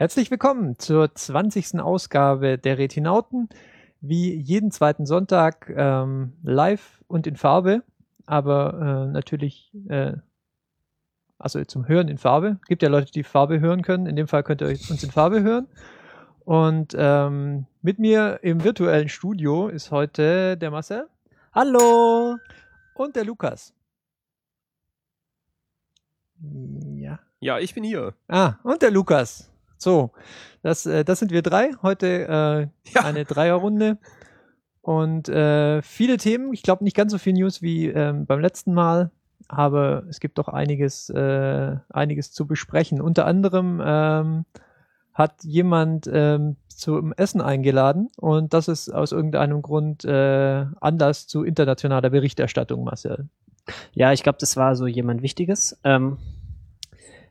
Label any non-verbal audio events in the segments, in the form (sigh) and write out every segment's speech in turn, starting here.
Herzlich willkommen zur 20. Ausgabe der Retinauten. Wie jeden zweiten Sonntag ähm, live und in Farbe, aber äh, natürlich, äh, also zum Hören in Farbe. Gibt ja Leute, die Farbe hören können. In dem Fall könnt ihr uns in Farbe hören. Und ähm, mit mir im virtuellen Studio ist heute der Marcel. Hallo! Und der Lukas. Ja. Ja, ich bin hier. Ah, und der Lukas. So, das, äh, das sind wir drei. Heute äh, ja. eine Dreierrunde. Und äh, viele Themen. Ich glaube nicht ganz so viel News wie ähm, beim letzten Mal, aber es gibt doch einiges, äh, einiges zu besprechen. Unter anderem ähm, hat jemand ähm, zum Essen eingeladen und das ist aus irgendeinem Grund äh, Anlass zu internationaler Berichterstattung, Marcel. Ja, ich glaube, das war so jemand Wichtiges. Ähm,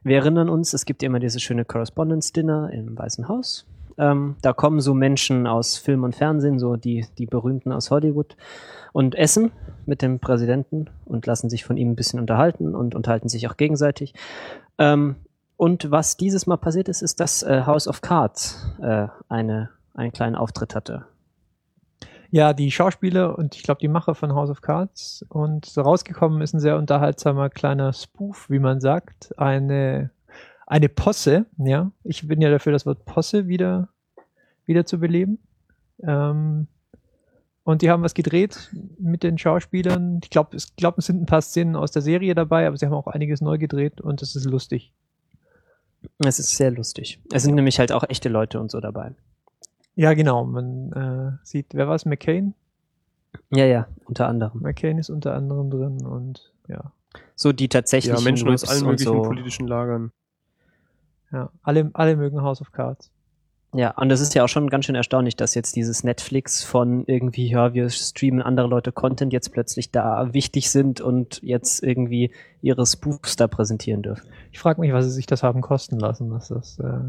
wir erinnern uns, es gibt immer dieses schöne Correspondence Dinner im Weißen Haus. Ähm, da kommen so Menschen aus Film und Fernsehen, so die, die berühmten aus Hollywood, und essen mit dem Präsidenten und lassen sich von ihm ein bisschen unterhalten und unterhalten sich auch gegenseitig. Ähm, und was dieses Mal passiert ist, ist, dass äh, House of Cards äh, eine, einen kleinen Auftritt hatte. Ja, die Schauspieler und ich glaube die Macher von House of Cards und rausgekommen ist ein sehr unterhaltsamer kleiner Spoof, wie man sagt, eine eine Posse, ja. Ich bin ja dafür, das Wort Posse wieder wieder zu beleben. Ähm, und die haben was gedreht mit den Schauspielern. Ich glaube, es, glaub, es sind ein paar Szenen aus der Serie dabei, aber sie haben auch einiges neu gedreht und es ist lustig. Es ist sehr lustig. Es sind nämlich halt auch echte Leute und so dabei. Ja, genau. Man äh, sieht, wer war es? McCain? Ja, ja, unter anderem. McCain ist unter anderem drin und ja. So die tatsächlich. Ja, Menschen aus allen möglichen so. politischen Lagern. Ja, alle, alle mögen House of Cards. Ja, und es ist ja auch schon ganz schön erstaunlich, dass jetzt dieses Netflix von irgendwie, ja, wir streamen andere Leute Content jetzt plötzlich da wichtig sind und jetzt irgendwie ihre Spoofs da präsentieren dürfen. Ich frage mich, was sie sich das haben kosten lassen, dass das äh,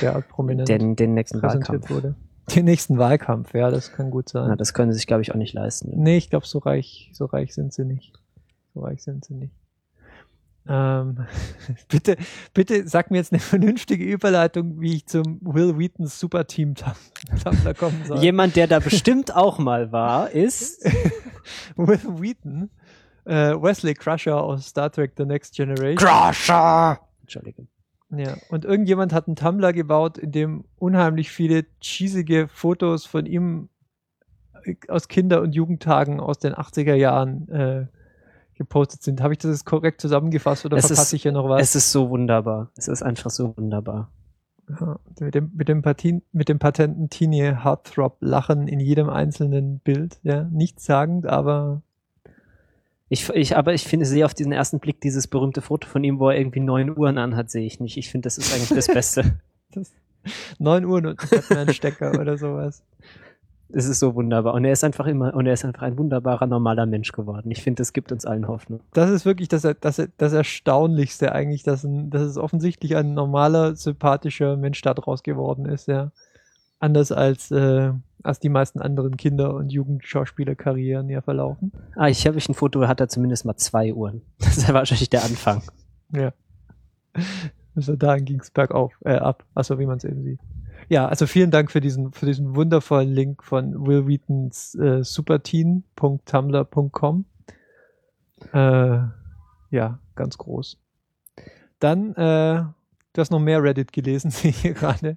derart prominent den, den nächsten präsentiert Wahlkampf. wurde. Den nächsten Wahlkampf, ja, das kann gut sein. Na, das können sie sich, glaube ich, auch nicht leisten. Nee, ich glaube, so reich, so reich sind sie nicht. So reich sind sie nicht. Ähm, (laughs) bitte, bitte sag mir jetzt eine vernünftige Überleitung, wie ich zum Will Wheatons Superteam Tumblr kommen soll. Jemand, der da bestimmt auch mal war, ist (laughs) Will Wheaton, äh, Wesley Crusher aus Star Trek The Next Generation. Crusher! Entschuldigung. Ja, und irgendjemand hat einen Tumblr gebaut, in dem unheimlich viele cheesige Fotos von ihm aus Kinder- und Jugendtagen aus den 80er Jahren äh, gepostet sind. Habe ich das korrekt zusammengefasst oder es verpasse ich hier noch was? Es ist so wunderbar. Es ist einfach so wunderbar. Ja, mit dem, mit dem, Patin, mit dem patenten Teenie Heartthrob Lachen in jedem einzelnen Bild, ja, nichts sagend, aber ich, ich, aber ich finde, sehe auf diesen ersten Blick dieses berühmte Foto von ihm, wo er irgendwie neun Uhren anhat, sehe ich nicht. Ich finde, das ist eigentlich das Beste. (laughs) das, neun Uhren und ein Stecker (laughs) oder sowas. Es ist so wunderbar. Und er ist einfach immer, und er ist einfach ein wunderbarer, normaler Mensch geworden. Ich finde, das gibt uns allen Hoffnung. Das ist wirklich das, das, das Erstaunlichste eigentlich, dass, ein, dass es offensichtlich ein normaler, sympathischer Mensch daraus geworden ist, ja. Anders als, äh, als die meisten anderen Kinder- und Jugendschauspielerkarrieren ja verlaufen. Ah, ich habe ein Foto, hat er zumindest mal zwei Uhren. (laughs) Das ist wahrscheinlich der Anfang. Ja. Also da ging es bergauf, äh, ab. Achso, wie man es eben sieht. Ja, also vielen Dank für diesen, für diesen wundervollen Link von Will Wheatons äh, superteen.tumblr.com. Äh, ja, ganz groß. Dann, äh, du hast noch mehr Reddit gelesen, sehe (laughs) ich hier gerade.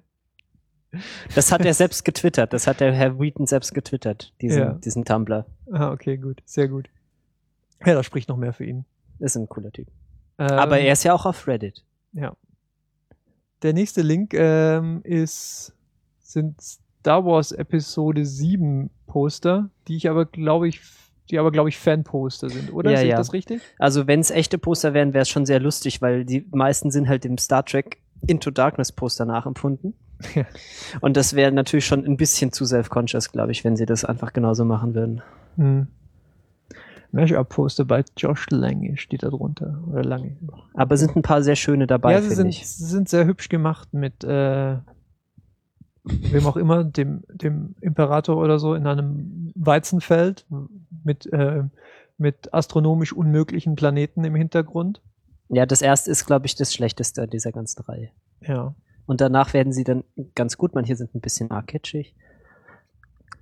Das hat er selbst getwittert. Das hat der Herr Wheaton selbst getwittert, diesen, ja. diesen Tumblr. Ah, okay, gut. Sehr gut. Ja, das spricht noch mehr für ihn. Ist ein cooler Typ. Ähm, Aber er ist ja auch auf Reddit. Ja. Der nächste Link ähm, ist, sind Star Wars Episode 7 Poster, die ich aber, glaube ich, die aber, glaube ich, Fanposter sind, oder? Ja, Sehe ja. das richtig? Also, wenn es echte Poster wären, wäre es schon sehr lustig, weil die meisten sind halt dem Star Trek Into Darkness Poster nachempfunden. Ja. Und das wäre natürlich schon ein bisschen zu self-conscious, glaube ich, wenn sie das einfach genauso machen würden. Hm. Mashup-Poster bei Josh Lange steht da drunter. Oder Lange. Aber sind ein paar sehr schöne dabei, ja, sie sind, ich. sind sehr hübsch gemacht mit äh, wem auch immer, dem, dem Imperator oder so in einem Weizenfeld mit, äh, mit astronomisch unmöglichen Planeten im Hintergrund. Ja, das erste ist, glaube ich, das schlechteste dieser ganzen Reihe. Ja. Und danach werden sie dann ganz gut. Manche sind ein bisschen arcatchig.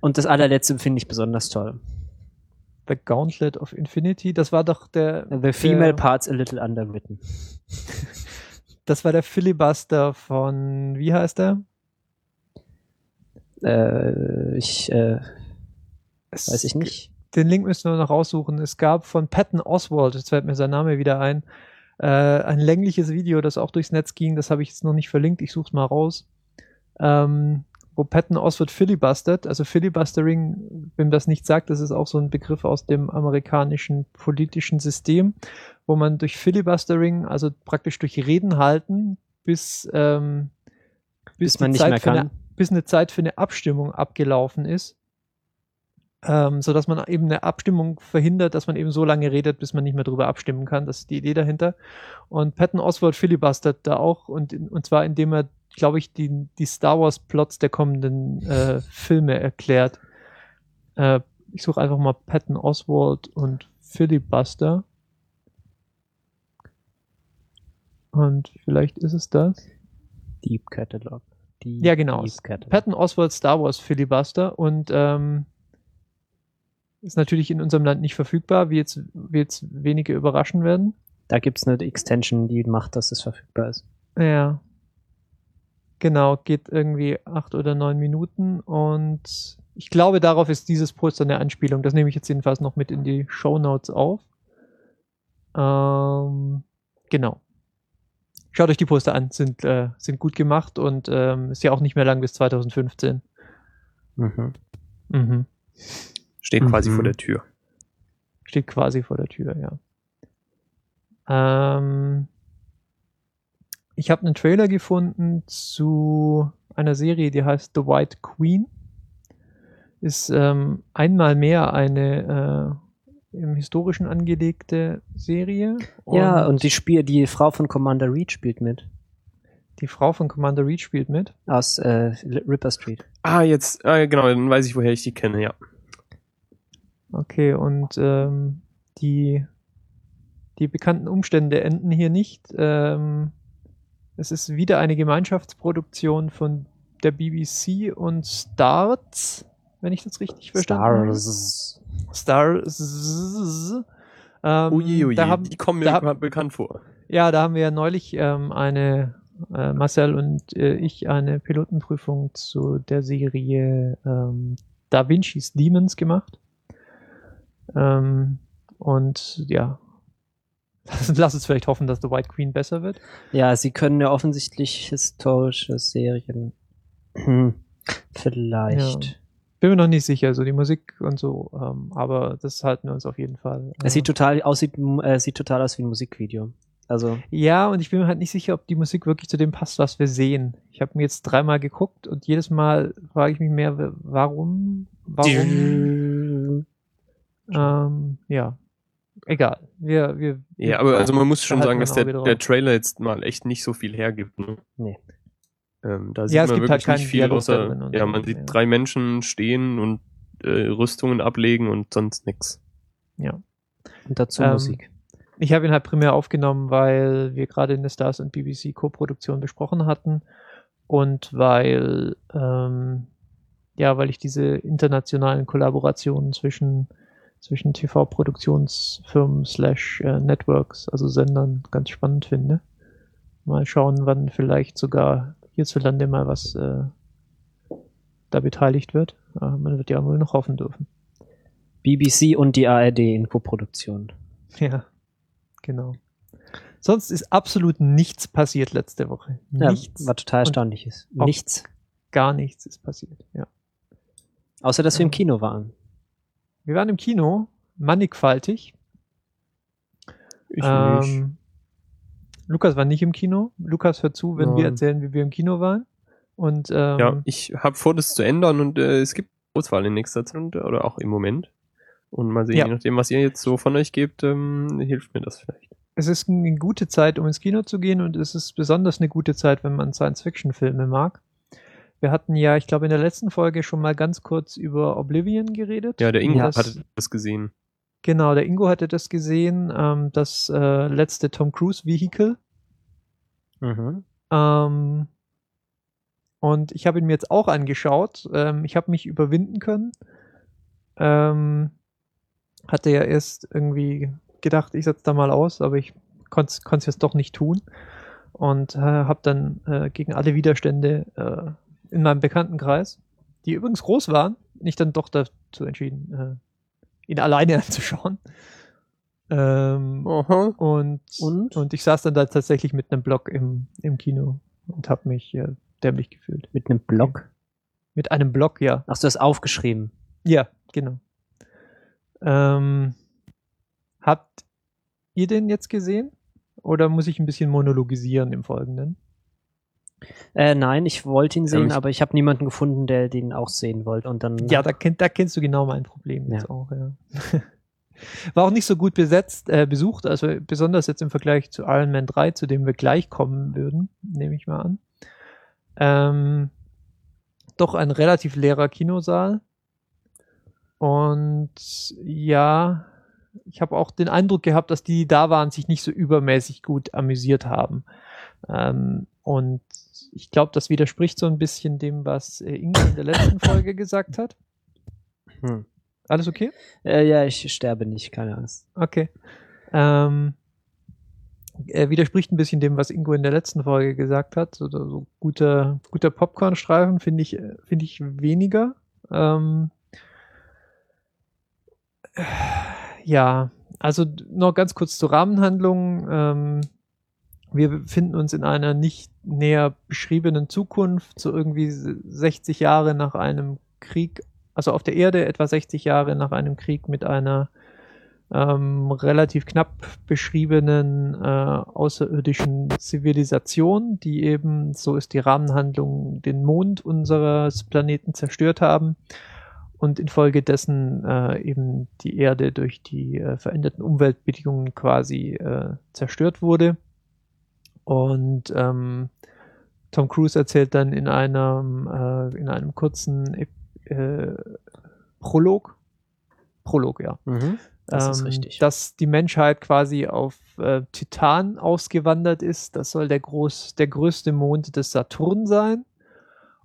Und das allerletzte finde ich besonders toll. The Gauntlet of Infinity, das war doch der. The Female der, Parts a Little Underwritten. (laughs) das war der Filibuster von, wie heißt er? Äh, ich, äh, weiß ich nicht. Den Link müssen wir noch raussuchen. Es gab von Patton Oswald, jetzt fällt mir sein Name wieder ein, äh, ein längliches Video, das auch durchs Netz ging. Das habe ich jetzt noch nicht verlinkt. Ich suche es mal raus. Ähm, wo Patton Oswald filibustert. Also Filibustering, wem das nicht sagt, das ist auch so ein Begriff aus dem amerikanischen politischen System, wo man durch Filibustering, also praktisch durch Reden halten, bis, ähm, bis, bis man nicht Zeit mehr kann. Eine, bis eine Zeit für eine Abstimmung abgelaufen ist. Ähm, so dass man eben eine Abstimmung verhindert, dass man eben so lange redet, bis man nicht mehr darüber abstimmen kann. Das ist die Idee dahinter. Und Patton Oswald filibustert da auch und, und zwar indem er glaube ich, die, die Star Wars-Plots der kommenden äh, Filme erklärt. Äh, ich suche einfach mal Patton Oswald und Filibuster. Und vielleicht ist es das. Deep Catalog. Deep, ja, genau. Catalog. Patton Oswald Star Wars Filibuster und ähm, ist natürlich in unserem Land nicht verfügbar, wie jetzt, wie jetzt wenige überraschen werden. Da gibt es eine Extension, die macht, dass es verfügbar ist. Ja, Genau, geht irgendwie acht oder neun Minuten und ich glaube, darauf ist dieses Poster eine Anspielung. Das nehme ich jetzt jedenfalls noch mit in die Show Notes auf. Ähm, genau. Schaut euch die Poster an, sind, äh, sind gut gemacht und ähm, ist ja auch nicht mehr lang bis 2015. Mhm. Mhm. Steht quasi mhm. vor der Tür. Steht quasi vor der Tür, ja. Ähm, ich habe einen Trailer gefunden zu einer Serie, die heißt The White Queen. Ist ähm, einmal mehr eine äh, im historischen angelegte Serie. Und ja, und die Spiel, die Frau von Commander Reed spielt mit. Die Frau von Commander Reed spielt mit. Aus äh, Ripper Street. Ah, jetzt, ah, genau, dann weiß ich, woher ich die kenne, ja. Okay, und ähm, die, die bekannten Umstände enden hier nicht. Ähm, es ist wieder eine Gemeinschaftsproduktion von der BBC und Starz, wenn ich das richtig verstanden habe. Stars. Stars. Ähm, ui, ui, da haben, die kommen mir da, bekannt vor. Ja, da haben wir ja neulich ähm, eine, äh, Marcel und äh, ich, eine Pilotenprüfung zu der Serie ähm, Da Vinci's Demons gemacht. Ähm, und ja, (laughs) Lass uns vielleicht hoffen, dass The White Queen besser wird. Ja, sie können ja offensichtlich historische Serien. (clears throat) Vielleicht. Ja. Bin mir noch nicht sicher, so die Musik und so, ähm, aber das halten wir uns auf jeden Fall. Äh, es sieht total aussieht, äh, sieht total aus wie ein Musikvideo. Also. Ja, und ich bin mir halt nicht sicher, ob die Musik wirklich zu dem passt, was wir sehen. Ich habe mir jetzt dreimal geguckt und jedes Mal frage ich mich mehr, warum? Warum? Ähm, ja, egal. Wir, wir, ja, aber also man muss schon sagen, dass der, der Trailer jetzt mal echt nicht so viel hergibt. Ne? Nee. Ähm, da sieht ja, man halt wirklich halt nicht viel, außer, ja, man sieht ja. drei Menschen stehen und äh, Rüstungen ablegen und sonst nix. Ja. Und dazu ähm, Musik. Ich habe ihn halt primär aufgenommen, weil wir gerade in der Stars und BBC Co-Produktion besprochen hatten und weil ähm, ja, weil ich diese internationalen Kollaborationen zwischen zwischen TV-Produktionsfirmen slash äh, Networks, also Sendern, ganz spannend finde. Mal schauen, wann vielleicht sogar hierzulande mal was äh, da beteiligt wird. Äh, man wird ja wohl noch hoffen dürfen. BBC und die ARD in Koproduktion. Ja, genau. Sonst ist absolut nichts passiert letzte Woche. Nichts. Ja, was total erstaunlich ist. Nichts. Gar nichts ist passiert, ja. Außer, dass wir im Kino waren. Wir waren im Kino, mannigfaltig. Ich ähm, nicht. Lukas war nicht im Kino. Lukas hört zu, wenn ja. wir erzählen, wie wir im Kino waren. Und ähm, ja, ich habe vor, das zu ändern und äh, es gibt Auswahl in nächster Zeit oder auch im Moment. Und mal sehen, ja. je nachdem, was ihr jetzt so von euch gebt, ähm, hilft mir das vielleicht. Es ist eine gute Zeit, um ins Kino zu gehen und es ist besonders eine gute Zeit, wenn man Science-Fiction-Filme mag. Wir hatten ja, ich glaube, in der letzten Folge schon mal ganz kurz über Oblivion geredet. Ja, der Ingo das, hatte das gesehen. Genau, der Ingo hatte das gesehen, ähm, das äh, letzte Tom Cruise Vehicle. Mhm. Ähm, Und ich habe ihn mir jetzt auch angeschaut. Ähm, ich habe mich überwinden können. Ähm, hatte ja erst irgendwie gedacht, ich setze da mal aus, aber ich konnte es jetzt doch nicht tun. Und äh, habe dann äh, gegen alle Widerstände äh, in meinem Bekanntenkreis, die übrigens groß waren, nicht dann doch dazu entschieden, äh, ihn alleine (laughs) anzuschauen. Ähm, und, und? und ich saß dann da tatsächlich mit einem Block im, im Kino und habe mich äh, dämlich gefühlt. Mit einem Block? Mit einem Block, ja. Ach, du hast aufgeschrieben. Ja, genau. Ähm, habt ihr den jetzt gesehen? Oder muss ich ein bisschen monologisieren im Folgenden? Äh, nein, ich wollte ihn sehen, ja, aber ich habe niemanden gefunden, der den auch sehen wollte. Und dann, ja, da, kenn, da kennst du genau mein Problem jetzt ja. auch, ja. (laughs) War auch nicht so gut besetzt, äh, besucht, also besonders jetzt im Vergleich zu Iron Man 3, zu dem wir gleich kommen würden, nehme ich mal an. Ähm, doch ein relativ leerer Kinosaal. Und ja, ich habe auch den Eindruck gehabt, dass die, die da waren, sich nicht so übermäßig gut amüsiert haben. Ähm, und ich glaube, das widerspricht so ein bisschen dem, was äh, Inge in der letzten (coughs) Folge gesagt hat. Hm. Alles okay? Äh, ja, ich sterbe nicht, keine Angst. Okay. Ähm, er widerspricht ein bisschen dem, was Ingo in der letzten Folge gesagt hat. So, so guter, guter Popcorn-Streifen finde ich, finde ich weniger. Ähm, ja, also noch ganz kurz zur Rahmenhandlung. Ähm, wir befinden uns in einer nicht näher beschriebenen Zukunft, so irgendwie 60 Jahre nach einem Krieg, also auf der Erde etwa 60 Jahre nach einem Krieg mit einer ähm, relativ knapp beschriebenen äh, außerirdischen Zivilisation, die eben, so ist die Rahmenhandlung, den Mond unseres Planeten zerstört haben und infolgedessen äh, eben die Erde durch die äh, veränderten Umweltbedingungen quasi äh, zerstört wurde. Und ähm, Tom Cruise erzählt dann in einem, äh, in einem kurzen äh, Prolog, Prolog, ja, mhm. Das ist ähm, richtig. Dass die Menschheit quasi auf äh, Titan ausgewandert ist. Das soll der, groß, der größte Mond des Saturn sein.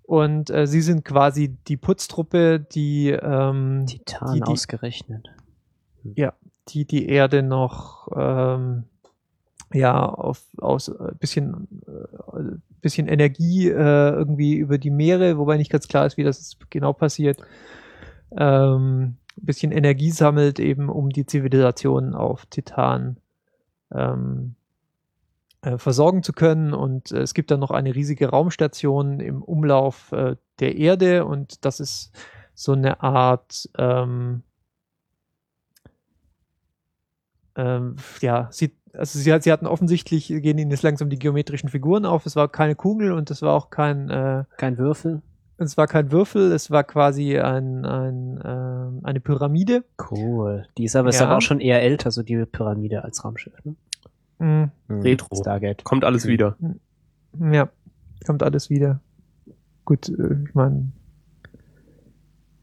Und äh, sie sind quasi die Putztruppe, die ähm, Titan die, die, ausgerechnet. Ja, die die Erde noch ähm, ja auf aus äh, bisschen äh, bisschen Energie äh, irgendwie über die Meere, wobei nicht ganz klar ist, wie das genau passiert. Ähm, bisschen Energie sammelt, eben um die Zivilisation auf Titan ähm, äh, versorgen zu können. Und äh, es gibt dann noch eine riesige Raumstation im Umlauf äh, der Erde und das ist so eine Art, ähm, ähm, ja, sie, also sie, sie hatten offensichtlich, gehen ihnen jetzt langsam die geometrischen Figuren auf. Es war keine Kugel und es war auch kein, äh, kein Würfel. Es war kein Würfel, es war quasi ein, ein, äh, eine Pyramide. Cool. Die ist aber, ja. ist aber auch schon eher älter, so die Pyramide als Raumschiff. Ne? Mhm. mhm. Retro. Stargate. Kommt alles mhm. wieder. Ja, kommt alles wieder. Gut, äh, ich meine,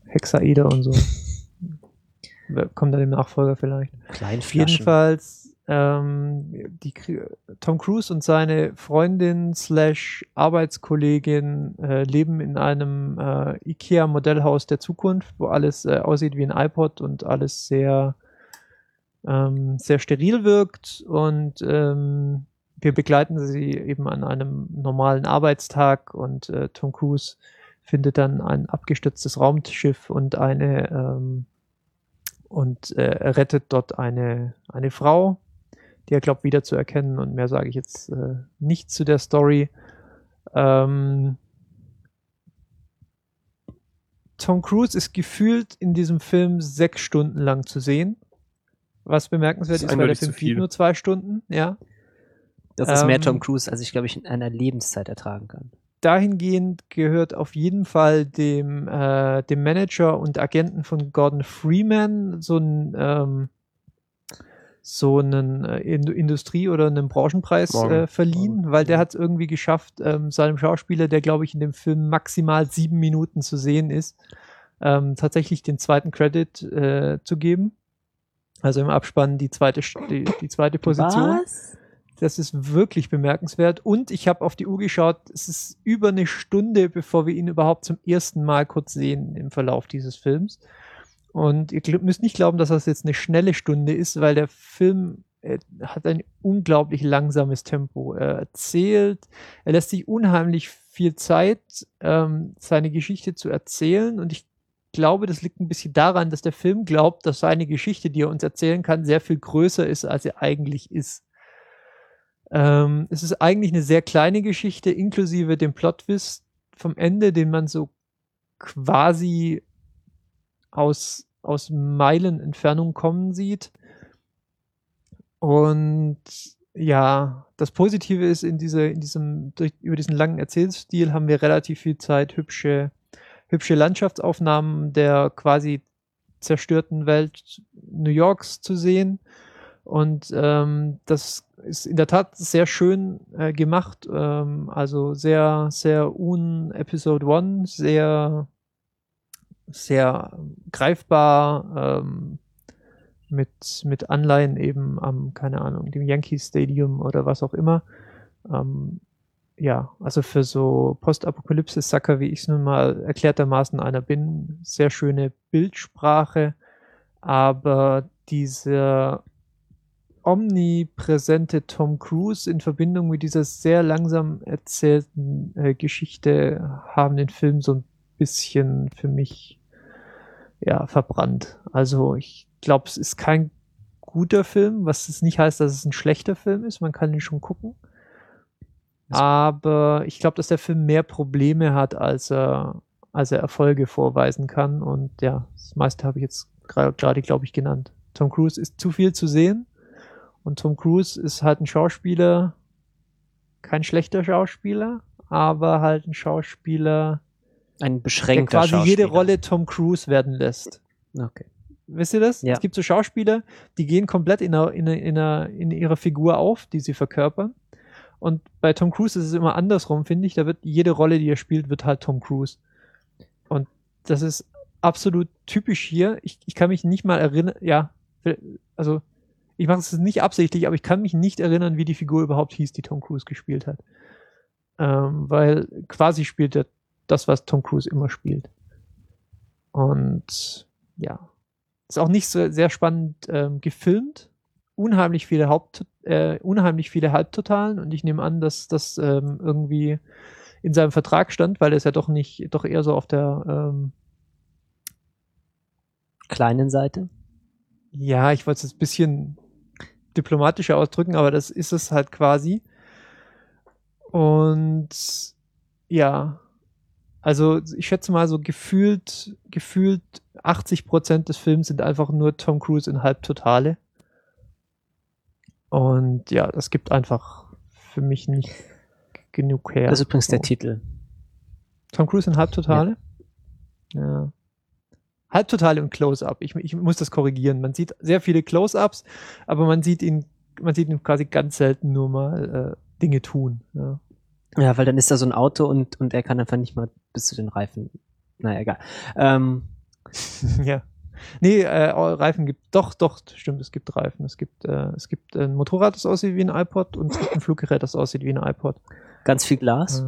Hexaeder und so. (laughs) kommt dann im Nachfolger vielleicht. Kleinflaschen. Jedenfalls ähm, die, Tom Cruise und seine Freundin slash Arbeitskollegin äh, leben in einem äh, IKEA-Modellhaus der Zukunft, wo alles äh, aussieht wie ein iPod und alles sehr, ähm, sehr steril wirkt. Und ähm, wir begleiten sie eben an einem normalen Arbeitstag und äh, Tom Cruise findet dann ein abgestürztes Raumschiff und eine ähm, und äh, rettet dort eine, eine Frau, die er glaubt wiederzuerkennen und mehr sage ich jetzt äh, nicht zu der Story. Ähm, Tom Cruise ist gefühlt in diesem Film sechs Stunden lang zu sehen. Was bemerkenswert ist, ist weil der Film geht nur zwei Stunden, ja. Das ist ähm, mehr Tom Cruise, als ich, glaube ich, in einer Lebenszeit ertragen kann. Dahingehend gehört auf jeden Fall dem, äh, dem Manager und Agenten von Gordon Freeman so ein ähm, so einen äh, Industrie- oder einen Branchenpreis äh, verliehen, Morgen. weil der hat es irgendwie geschafft, ähm, seinem Schauspieler, der glaube ich in dem Film maximal sieben Minuten zu sehen ist, ähm, tatsächlich den zweiten Credit äh, zu geben. Also im Abspann die zweite, die, die zweite Position. Was? Das ist wirklich bemerkenswert. Und ich habe auf die Uhr geschaut, es ist über eine Stunde, bevor wir ihn überhaupt zum ersten Mal kurz sehen im Verlauf dieses Films. Und ihr müsst nicht glauben, dass das jetzt eine schnelle Stunde ist, weil der Film äh, hat ein unglaublich langsames Tempo. Er erzählt, er lässt sich unheimlich viel Zeit, ähm, seine Geschichte zu erzählen. Und ich glaube, das liegt ein bisschen daran, dass der Film glaubt, dass seine Geschichte, die er uns erzählen kann, sehr viel größer ist, als er eigentlich ist. Ähm, es ist eigentlich eine sehr kleine Geschichte, inklusive dem Plot-Twist vom Ende, den man so quasi aus, aus Meilen Entfernung kommen sieht. Und ja, das Positive ist, in, diese, in diesem, durch, über diesen langen Erzählstil haben wir relativ viel Zeit, hübsche, hübsche Landschaftsaufnahmen der quasi zerstörten Welt New Yorks zu sehen. Und ähm, das ist in der Tat sehr schön äh, gemacht. Ähm, also sehr, sehr un Episode One, sehr sehr greifbar ähm, mit, mit Anleihen eben am, keine Ahnung, dem Yankee Stadium oder was auch immer. Ähm, ja, also für so Postapokalypse-Sacker, wie ich es nun mal erklärtermaßen einer bin, sehr schöne Bildsprache, aber diese omnipräsente Tom Cruise in Verbindung mit dieser sehr langsam erzählten äh, Geschichte haben den Film so ein bisschen für mich ja verbrannt. Also ich glaube, es ist kein guter Film, was es nicht heißt, dass es ein schlechter Film ist. Man kann ihn schon gucken. Aber ich glaube, dass der Film mehr Probleme hat, als er, als er Erfolge vorweisen kann. Und ja, das meiste habe ich jetzt gerade, glaube ich, genannt. Tom Cruise ist zu viel zu sehen. Und Tom Cruise ist halt ein Schauspieler, kein schlechter Schauspieler, aber halt ein Schauspieler, ein beschränkter der quasi jede Rolle Tom Cruise werden lässt. Okay. Wisst ihr das? Ja. Es gibt so Schauspieler, die gehen komplett in, einer, in, einer, in ihrer Figur auf, die sie verkörpern. Und bei Tom Cruise ist es immer andersrum, finde ich. Da wird jede Rolle, die er spielt, wird halt Tom Cruise. Und das ist absolut typisch hier. Ich, ich kann mich nicht mal erinnern, ja, also ich mache es nicht absichtlich, aber ich kann mich nicht erinnern, wie die Figur überhaupt hieß, die Tom Cruise gespielt hat. Ähm, weil quasi spielt er das, was Tom Cruise immer spielt. Und ja, ist auch nicht so sehr spannend ähm, gefilmt. Unheimlich viele Haupt, äh, unheimlich viele Halbtotalen und ich nehme an, dass das ähm, irgendwie in seinem Vertrag stand, weil er ist ja doch nicht, doch eher so auf der ähm, kleinen Seite. Ja, ich wollte es jetzt ein bisschen diplomatischer ausdrücken, aber das ist es halt quasi. Und ja, also ich schätze mal so gefühlt, gefühlt 80 Prozent des Films sind einfach nur Tom Cruise in Halbtotale. Und ja, das gibt einfach für mich nicht genug her. Das ist übrigens der Titel. Tom Cruise in Halbtotale? Ja. ja. Halbtotale und Close-Up. Ich, ich muss das korrigieren. Man sieht sehr viele Close-Ups, aber man sieht ihn, man sieht ihn quasi ganz selten nur mal äh, Dinge tun. Ja. Ja, weil dann ist da so ein Auto und, und er kann einfach nicht mal bis zu den Reifen. Naja, egal. Ähm. (laughs) ja. Nee, äh, Reifen gibt doch, doch, stimmt, es gibt Reifen. Es gibt, äh, es gibt ein Motorrad, das aussieht wie ein iPod und es gibt ein Fluggerät, das aussieht wie ein iPod. Ganz viel Glas?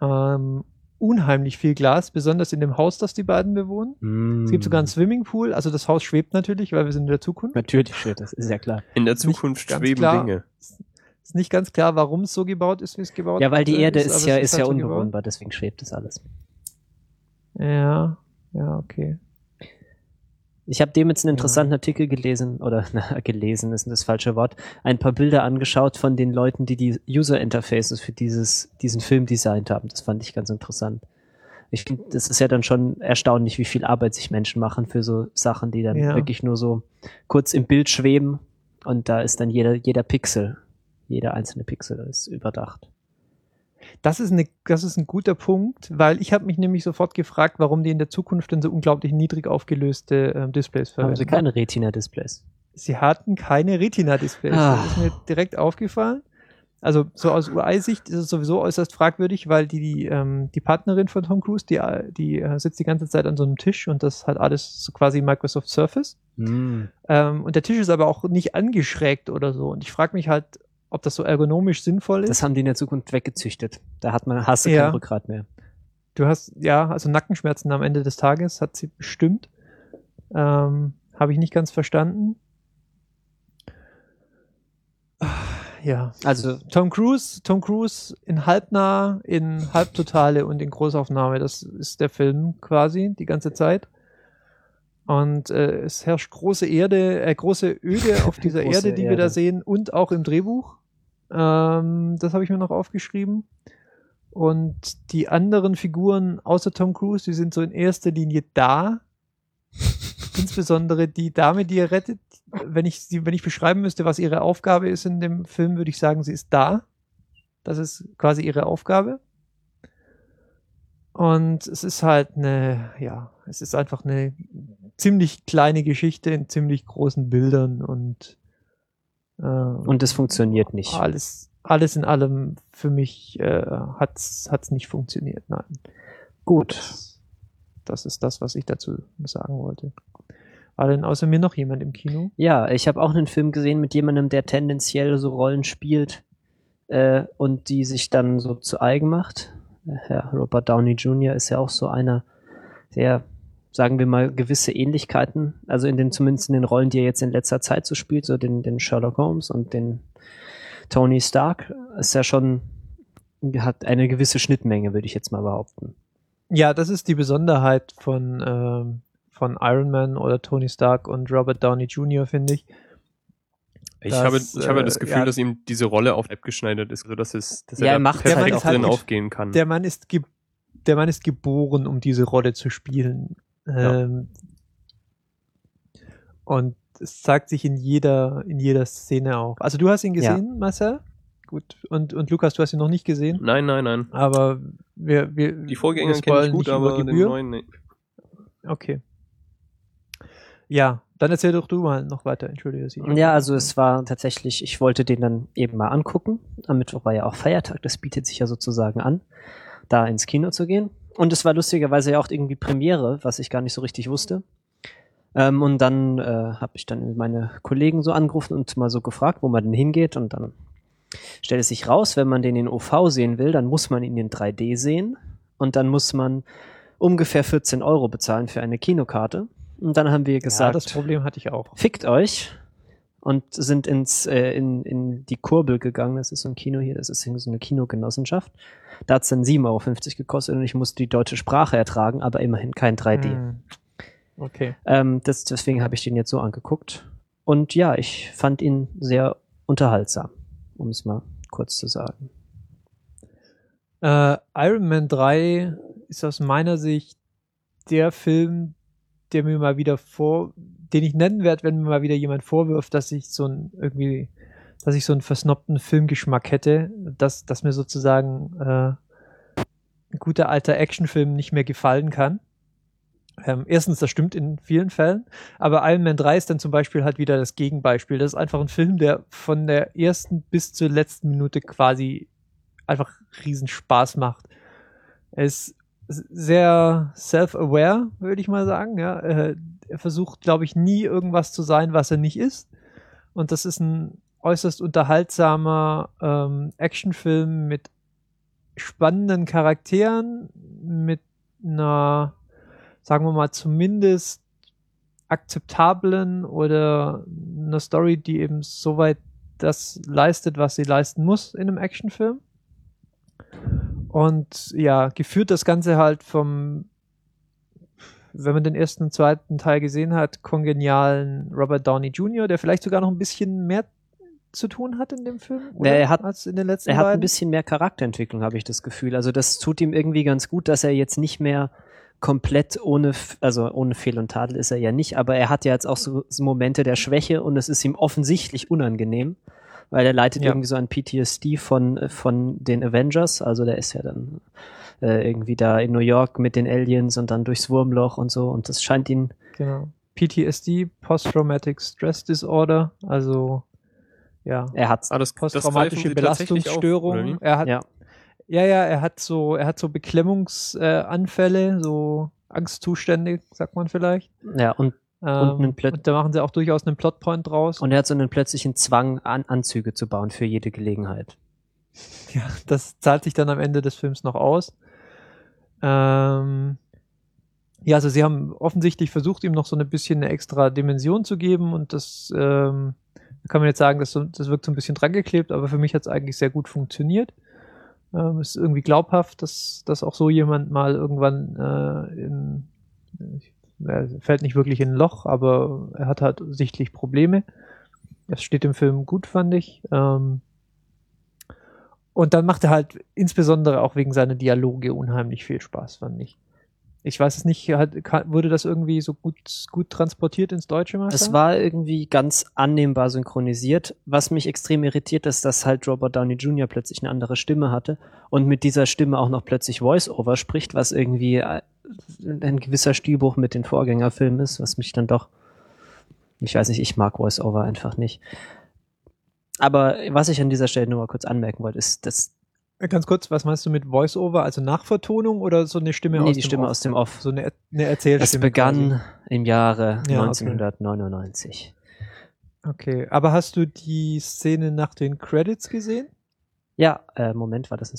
Äh, ähm, unheimlich viel Glas, besonders in dem Haus, das die beiden bewohnen. Mm. Es gibt sogar einen Swimmingpool, also das Haus schwebt natürlich, weil wir sind in der Zukunft. Natürlich schwebt das, ist ja klar. In der Zukunft schweben klar, Dinge. Ist nicht ganz klar, warum es so gebaut ist, wie es gebaut ist. Ja, weil die Erde ist, ist ja, ist, ja halt unbewohnbar, deswegen schwebt das alles. Ja, ja, okay. Ich habe dem jetzt einen interessanten ja. Artikel gelesen, oder (laughs) na, gelesen ist das falsche Wort, ein paar Bilder angeschaut von den Leuten, die die User Interfaces für dieses, diesen Film designt haben. Das fand ich ganz interessant. Ich finde, das ist ja dann schon erstaunlich, wie viel Arbeit sich Menschen machen für so Sachen, die dann ja. wirklich nur so kurz im Bild schweben und da ist dann jeder, jeder Pixel jeder einzelne Pixel ist überdacht. Das ist, eine, das ist ein guter Punkt, weil ich habe mich nämlich sofort gefragt, warum die in der Zukunft denn so unglaublich niedrig aufgelöste äh, Displays verwenden. Haben sie keine Retina-Displays? Sie hatten keine Retina-Displays. Ah. Das ist mir direkt aufgefallen. Also so aus UI-Sicht ist es sowieso äußerst fragwürdig, weil die, die, ähm, die Partnerin von Tom Cruise, die, die äh, sitzt die ganze Zeit an so einem Tisch und das hat alles so quasi Microsoft Surface. Mm. Ähm, und der Tisch ist aber auch nicht angeschrägt oder so. Und ich frage mich halt, ob das so ergonomisch sinnvoll ist. Das haben die in der Zukunft weggezüchtet. Da hat man, hast du ja. kein Rückgrat mehr. Du hast, ja, also Nackenschmerzen am Ende des Tages hat sie bestimmt. Ähm, Habe ich nicht ganz verstanden. Ja. Also Tom Cruise, Tom Cruise in halbnah, in halbtotale und in Großaufnahme. Das ist der Film quasi die ganze Zeit. Und äh, es herrscht große Erde, äh, große Öde auf dieser (laughs) Erde, die Erde. wir da sehen und auch im Drehbuch. Ähm, das habe ich mir noch aufgeschrieben. Und die anderen Figuren außer Tom Cruise, die sind so in erster Linie da. (laughs) Insbesondere die Dame, die er rettet. Wenn ich sie, wenn ich beschreiben müsste, was ihre Aufgabe ist in dem Film, würde ich sagen, sie ist da. Das ist quasi ihre Aufgabe. Und es ist halt eine, ja, es ist einfach eine ziemlich kleine Geschichte in ziemlich großen Bildern und und es funktioniert nicht. Alles, alles in allem für mich äh, hat's hat's nicht funktioniert. Nein. Gut. Das, ist das, was ich dazu sagen wollte. War denn außer mir noch jemand im Kino? Ja, ich habe auch einen Film gesehen mit jemandem, der tendenziell so Rollen spielt äh, und die sich dann so zu eigen macht. Herr Robert Downey Jr. ist ja auch so einer, der sagen wir mal, gewisse Ähnlichkeiten, also in den, zumindest in den Rollen, die er jetzt in letzter Zeit so spielt, so den, den Sherlock Holmes und den Tony Stark, ist ja schon, hat eine gewisse Schnittmenge, würde ich jetzt mal behaupten. Ja, das ist die Besonderheit von, ähm, von Iron Man oder Tony Stark und Robert Downey Jr., finde ich. Ich das, habe, ich habe das äh, Gefühl, ja, dass ihm diese Rolle auf App geschneidert ist, sodass es, dass ja, er, macht perfekt auch drin halt, aufgehen kann. Der Mann ist der Mann ist geboren, um diese Rolle zu spielen. Ähm, Und es zeigt sich in jeder, in jeder Szene auch. Also du hast ihn gesehen, ja. Marcel? Gut. Und, und Lukas, du hast ihn noch nicht gesehen? Nein, nein, nein. Aber wir, wir Die Vorgänger kenne ich gut, aber den neuen nicht. Okay. Ja, dann erzähl doch du mal noch weiter, entschuldige Sie. Ja, also es war tatsächlich, ich wollte den dann eben mal angucken. Am Mittwoch war ja auch Feiertag, das bietet sich ja sozusagen an, da ins Kino zu gehen. Und es war lustigerweise ja auch irgendwie Premiere, was ich gar nicht so richtig wusste. Ähm, und dann äh, habe ich dann meine Kollegen so angerufen und mal so gefragt, wo man denn hingeht. Und dann stellt es sich raus, wenn man den in OV sehen will, dann muss man ihn in 3D sehen. Und dann muss man ungefähr 14 Euro bezahlen für eine Kinokarte. Und dann haben wir gesagt, ja, das Problem hatte ich auch. Fickt euch und sind ins äh, in, in die Kurbel gegangen. Das ist so ein Kino hier, das ist so eine Kinogenossenschaft. Da hat es dann 7,50 Euro gekostet und ich musste die deutsche Sprache ertragen, aber immerhin kein 3D. Hm. Okay. Ähm, das, deswegen habe ich den jetzt so angeguckt. Und ja, ich fand ihn sehr unterhaltsam, um es mal kurz zu sagen. Äh, Iron Man 3 ist aus meiner Sicht der Film, der mir mal wieder vor, den ich nennen werde, wenn mir mal wieder jemand vorwirft, dass ich so ein irgendwie dass ich so einen versnobten Filmgeschmack hätte, dass, dass mir sozusagen äh, ein guter alter Actionfilm nicht mehr gefallen kann. Ähm, erstens, das stimmt in vielen Fällen, aber Iron Man 3 ist dann zum Beispiel halt wieder das Gegenbeispiel. Das ist einfach ein Film, der von der ersten bis zur letzten Minute quasi einfach riesen Spaß macht. Er ist sehr self-aware, würde ich mal sagen. Ja. Er versucht, glaube ich, nie irgendwas zu sein, was er nicht ist. Und das ist ein äußerst unterhaltsamer ähm, Actionfilm mit spannenden Charakteren, mit einer, sagen wir mal, zumindest akzeptablen oder einer Story, die eben soweit das leistet, was sie leisten muss in einem Actionfilm. Und ja, geführt das Ganze halt vom, wenn man den ersten und zweiten Teil gesehen hat, kongenialen Robert Downey Jr., der vielleicht sogar noch ein bisschen mehr zu tun hat in dem Film? Oder er hat, als in den letzten er hat ein bisschen mehr Charakterentwicklung, habe ich das Gefühl. Also das tut ihm irgendwie ganz gut, dass er jetzt nicht mehr komplett ohne, also ohne Fehl und Tadel ist er ja nicht, aber er hat ja jetzt auch so, so Momente der Schwäche und es ist ihm offensichtlich unangenehm, weil er leidet ja. irgendwie so an PTSD von, von den Avengers, also der ist ja dann äh, irgendwie da in New York mit den Aliens und dann durchs Wurmloch und so und das scheint ihn genau. PTSD, Post-Traumatic Stress Disorder, also ja. Er hat ah, das, posttraumatische Belastungsstörung. Er hat ja. ja, ja, er hat so, er hat so Beklemmungsanfälle, äh, so Angstzustände, sagt man vielleicht. Ja, und Ähm, und, und, da machen sie auch durchaus einen Plotpoint draus. Und er hat so einen plötzlichen Zwang, an Anzüge zu bauen für jede Gelegenheit. (laughs) Ja, das zahlt sich dann am Ende des Films noch aus. Ähm, ja, also sie haben offensichtlich versucht, ihm noch so ein bisschen eine extra Dimension zu geben und das ähm, kann man jetzt sagen, das, das wirkt so ein bisschen dran geklebt, aber für mich hat es eigentlich sehr gut funktioniert. Ähm, ist irgendwie glaubhaft, dass, dass auch so jemand mal irgendwann äh, in, er fällt nicht wirklich in ein Loch, aber er hat halt sichtlich Probleme. Das steht im Film gut, fand ich. Ähm, und dann macht er halt insbesondere auch wegen seiner Dialoge unheimlich viel Spaß, fand ich. Ich weiß es nicht, hat, wurde das irgendwie so gut, gut transportiert ins Deutsche Master? Es war irgendwie ganz annehmbar synchronisiert. Was mich extrem irritiert, ist, dass halt Robert Downey Jr. plötzlich eine andere Stimme hatte und mit dieser Stimme auch noch plötzlich Voice-Over spricht, was irgendwie äh, ein gewisser Stilbruch mit den Vorgängerfilmen ist, was mich dann doch, ich weiß nicht, ich mag Voice-Over einfach nicht. Aber was ich an dieser Stelle nur mal kurz anmerken wollte, ist, dass Ganz kurz, was meinst du mit Voice-Over? Also Nachvertonung oder so eine Stimme nee, aus die Stimme Off? aus dem Off. So eine, eine Erzählstimme. Es begann quasi. im Jahre ja, 1999. Okay. okay, aber hast du die Szene nach den Credits gesehen? Ja, äh, Moment, war das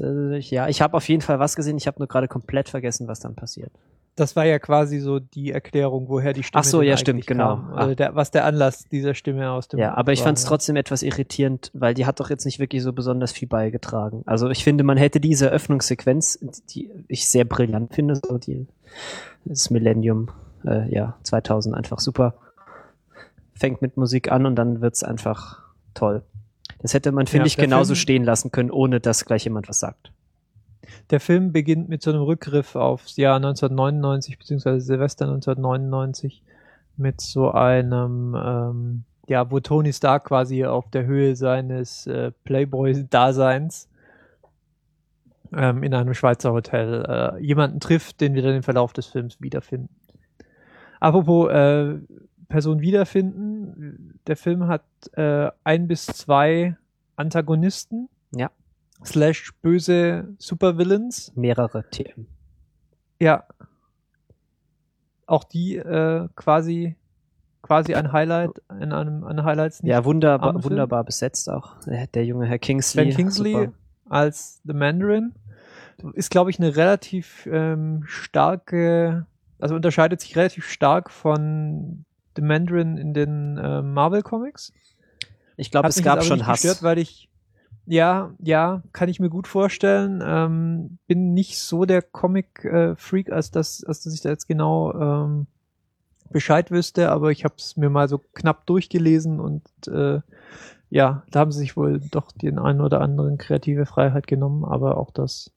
äh, ja, ich habe auf jeden Fall was gesehen, ich habe nur gerade komplett vergessen, was dann passiert das war ja quasi so die Erklärung, woher die Stimme Ach so, ja, stimmt, genau. Kam, also der, was der Anlass dieser Stimme aus dem Ja, aber ich fand es trotzdem etwas irritierend, weil die hat doch jetzt nicht wirklich so besonders viel beigetragen. Also ich finde, man hätte diese Öffnungssequenz, die ich sehr brillant finde, so die das Millennium, äh, ja, 2000 einfach super. Fängt mit Musik an und dann wird's einfach toll. Das hätte man, finde ja, ich, genauso Film, stehen lassen können, ohne dass gleich jemand was sagt. Der Film beginnt mit so einem Rückgriff aufs Jahr 1999 beziehungsweise Silvester 1999 mit so einem, ähm, ja, wo Tony Stark quasi auf der Höhe seines äh, Playboy-Daseins ähm, in einem Schweizer Hotel äh, jemanden trifft, den wir dann im Verlauf des Films wiederfinden. Apropos äh, Person wiederfinden, der Film hat äh, ein bis zwei Antagonisten. Ja slash böse Supervillains. Mehrere TM. Ja. Auch die äh, quasi quasi ein Highlight in einem an Highlights. Ja, wunderbar, wunderbar besetzt auch. Der junge Herr Kingsley. Ben Kingsley super. als The Mandarin ist, glaube ich, eine relativ ähm, starke, also unterscheidet sich relativ stark von The Mandarin in den äh, Marvel Comics. Ich glaube, es gab schon Hass. Gestört, weil ich ja, ja, kann ich mir gut vorstellen. Ähm, bin nicht so der Comic-Freak, äh, als dass, als dass ich da jetzt genau ähm, Bescheid wüsste, aber ich habe es mir mal so knapp durchgelesen und äh, ja, da haben sie sich wohl doch den einen oder anderen kreative Freiheit genommen, aber auch das,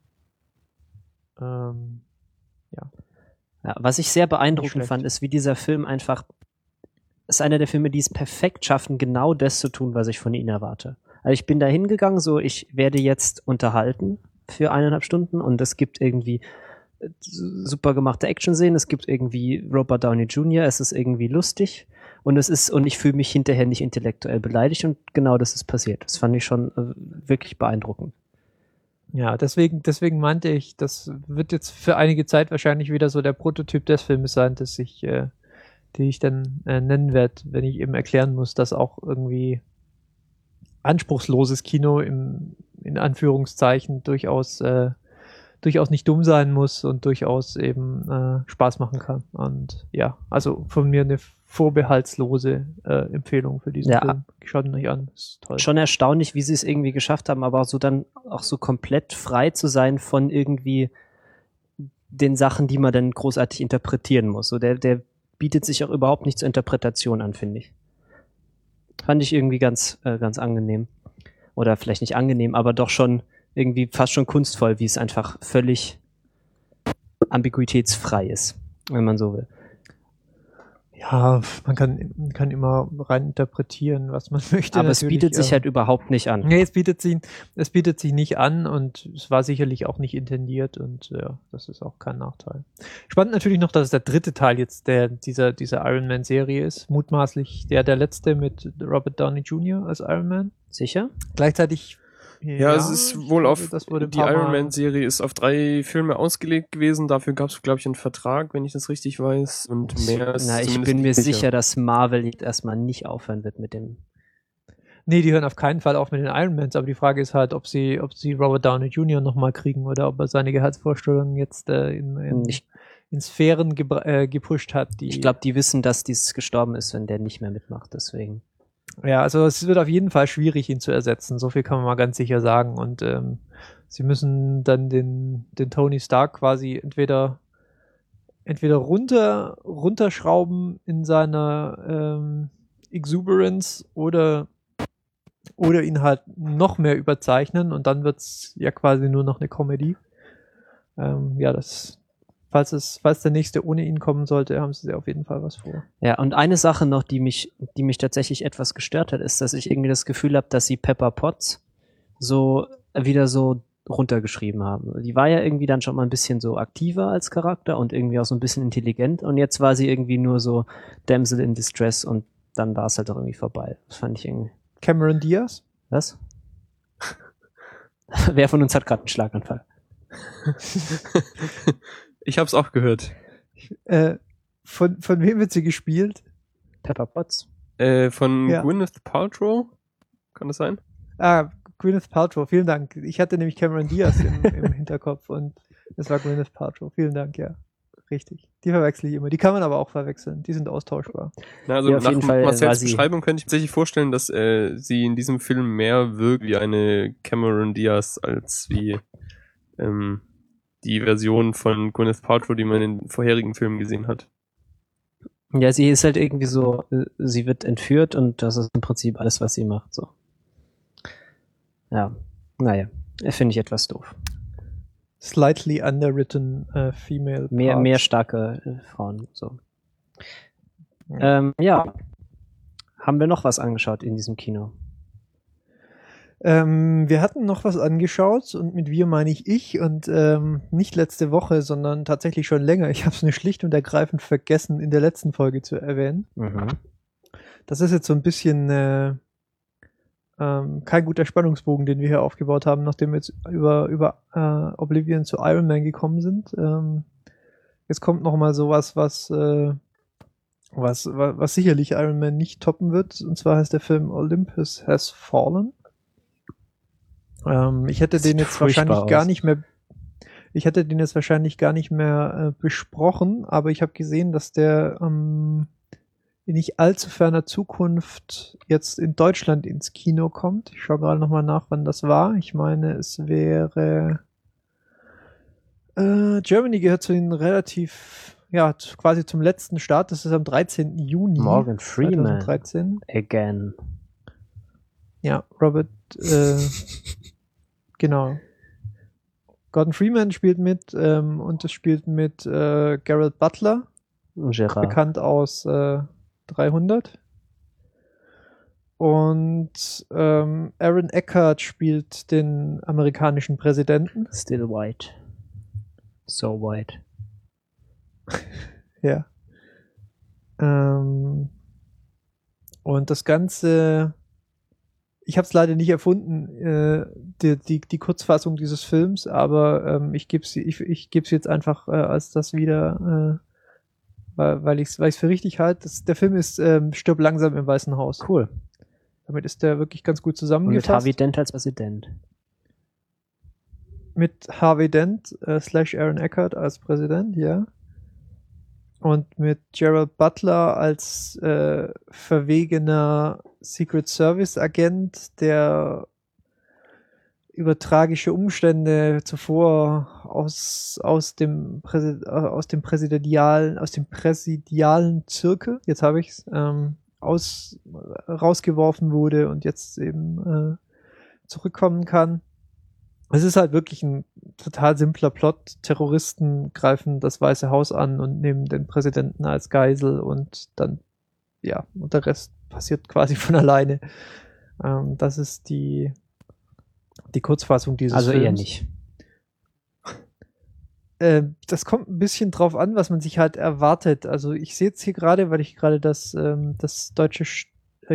ähm, ja. ja. Was ich sehr beeindruckend fand, ist, wie dieser Film einfach ist einer der Filme, die es perfekt schaffen, genau das zu tun, was ich von ihnen erwarte. Also ich bin da hingegangen, so ich werde jetzt unterhalten für eineinhalb Stunden und es gibt irgendwie äh, super gemachte Action-Szenen, es gibt irgendwie Robert Downey Jr., es ist irgendwie lustig und es ist, und ich fühle mich hinterher nicht intellektuell beleidigt und genau das ist passiert. Das fand ich schon äh, wirklich beeindruckend. Ja, deswegen, deswegen meinte ich, das wird jetzt für einige Zeit wahrscheinlich wieder so der Prototyp des Filmes sein, dass ich, äh, die ich dann äh, nennen werde, wenn ich eben erklären muss, dass auch irgendwie anspruchsloses Kino im, in Anführungszeichen durchaus, äh, durchaus nicht dumm sein muss und durchaus eben äh, Spaß machen kann. Und ja, also von mir eine vorbehaltslose äh, Empfehlung für diesen ja. Film. Schaut ihn euch an, ist toll. Schon erstaunlich, wie sie es irgendwie geschafft haben, aber so dann auch so komplett frei zu sein von irgendwie den Sachen, die man dann großartig interpretieren muss. So der, der bietet sich auch überhaupt nicht zur Interpretation an, finde ich. Fand ich irgendwie ganz, äh, ganz angenehm. Oder vielleicht nicht angenehm, aber doch schon irgendwie fast schon kunstvoll, wie es einfach völlig ambiguitätsfrei ist, wenn man so will. Ja, man kann, kann immer rein interpretieren, was man (laughs) möchte. Aber es bietet sich halt überhaupt nicht an. Nee, es bietet sich, es bietet sich nicht an und es war sicherlich auch nicht intendiert und ja, das ist auch kein Nachteil. Spannend natürlich noch, dass es der dritte Teil jetzt der, dieser, dieser Iron Man Serie ist. Mutmaßlich der, der letzte mit Robert Downey Jr. als Iron Man. Sicher? Gleichzeitig Ja, ja es ist wohl auf, die Iron Man-Serie ist auf drei Filme ausgelegt gewesen. Dafür gab es, glaube ich, einen Vertrag, wenn ich das richtig weiß. Und mehr ist Na, ich bin mir sicher. sicher, dass Marvel jetzt erstmal nicht aufhören wird mit dem. Nee, die hören auf keinen Fall auf mit den Iron Mans, aber die Frage ist halt, ob sie, ob sie Robert Downey Jr. nochmal kriegen oder ob er seine Gehaltsvorstellungen jetzt äh, in, in, ich, in Sphären äh, gepusht hat. Die ich glaube, die wissen, dass dies gestorben ist, wenn der nicht mehr mitmacht, deswegen. Ja, also es wird auf jeden Fall schwierig, ihn zu ersetzen. So viel kann man mal ganz sicher sagen. Und ähm, sie müssen dann den, den Tony Stark quasi entweder entweder runter runterschrauben in seiner ähm, Exuberance oder oder ihn halt noch mehr überzeichnen und dann wird's ja quasi nur noch eine Comedy. Ähm, ja, das falls es, falls der nächste ohne ihn kommen sollte, haben sie auf jeden Fall was vor. Ja, und eine Sache noch, die mich, die mich tatsächlich etwas gestört hat, ist, dass ich irgendwie das Gefühl habe, dass sie Pepper Potts so wieder so runtergeschrieben haben. Die war ja irgendwie dann schon mal ein bisschen so aktiver als Charakter und irgendwie auch so ein bisschen intelligent und jetzt war sie irgendwie nur so Damsel in Distress und dann war es halt auch irgendwie vorbei. Das fand ich irgendwie. Cameron Diaz? Was? (laughs) Wer von uns hat gerade einen Schlaganfall? (laughs) Ich hab's auch gehört. Äh, von, von wem wird sie gespielt? Pepper Potts. Äh, von ja. Gwyneth Paltrow? Kann das sein? Ah, Gwyneth Paltrow, vielen Dank. Ich hatte nämlich Cameron Diaz im, im (laughs) Hinterkopf und es war Gwyneth Paltrow. Vielen Dank, ja. Richtig. Die verwechsel ich immer. Die kann man aber auch verwechseln. Die sind austauschbar. Na, also ja, nach Marcells Beschreibung könnte ich mir tatsächlich vorstellen, dass äh, sie in diesem Film mehr wirkt wie eine Cameron Diaz als wie ähm, die Version von Gwyneth Paltrow, die man in den vorherigen Filmen gesehen hat. Ja, sie ist halt irgendwie so, sie wird entführt und das ist im Prinzip alles, was sie macht, so. Ja, naja, finde ich etwas doof. Slightly underwritten uh, female. Mehr, mehr starke äh, Frauen, so. Ja. Ähm, ja. Haben wir noch was angeschaut in diesem Kino? Ähm, wir hatten noch was angeschaut und mit wir meine ich ich und ähm, nicht letzte Woche, sondern tatsächlich schon länger. Ich habe es nur schlicht und ergreifend vergessen, in der letzten Folge zu erwähnen. Mhm. Das ist jetzt so ein bisschen äh, ähm, kein guter Spannungsbogen, den wir hier aufgebaut haben, nachdem wir jetzt über, über äh, Oblivion zu Iron Man gekommen sind. Ähm, jetzt kommt noch mal sowas, was, äh, was, was, was sicherlich Iron Man nicht toppen wird. Und zwar heißt der Film Olympus Has Fallen. Ähm, ich hätte den jetzt wahrscheinlich aus. gar nicht mehr, ich hätte den jetzt wahrscheinlich gar nicht mehr äh, besprochen, aber ich habe gesehen, dass der ähm, in nicht allzu ferner Zukunft jetzt in Deutschland ins Kino kommt. Ich schaue gerade nochmal nach, wann das war. Ich meine, es wäre äh, Germany gehört zu den relativ, ja, quasi zum letzten Start. Das ist am 13. Juni. Morgan Freeman. 2013. Again. Ja, Robert äh, Genau. Gordon Freeman spielt mit ähm, und es spielt mit äh, Garrett Butler, Gerard. bekannt aus äh, 300. Und ähm, Aaron Eckhart spielt den amerikanischen Präsidenten. Still white. So white. (laughs) ja. Ähm, und das Ganze ich habe es leider nicht erfunden, äh, die, die, die Kurzfassung dieses Films, aber ähm, ich gebe es ich, ich geb's jetzt einfach äh, als das wieder, äh, weil, weil ich es weil ich's für richtig halte. Der Film ist ähm, Stirb langsam im Weißen Haus. Cool. Damit ist der wirklich ganz gut zusammengefasst. Und mit Harvey Dent als Präsident. Mit Harvey Dent äh, slash Aaron Eckhart als Präsident, ja und mit Gerald Butler als äh, verwegener Secret Service Agent, der über tragische Umstände zuvor aus, aus dem Präsid äh, aus dem präsidialen aus dem präsidialen Zirkel, jetzt habe ich's, ähm, aus rausgeworfen wurde und jetzt eben äh, zurückkommen kann. Es ist halt wirklich ein total simpler Plot. Terroristen greifen das Weiße Haus an und nehmen den Präsidenten als Geisel und dann, ja, und der Rest passiert quasi von alleine. Ähm, das ist die, die Kurzfassung dieses also Films. Also eher nicht. Äh, das kommt ein bisschen drauf an, was man sich halt erwartet. Also ich sehe jetzt hier gerade, weil ich gerade das, ähm, das deutsche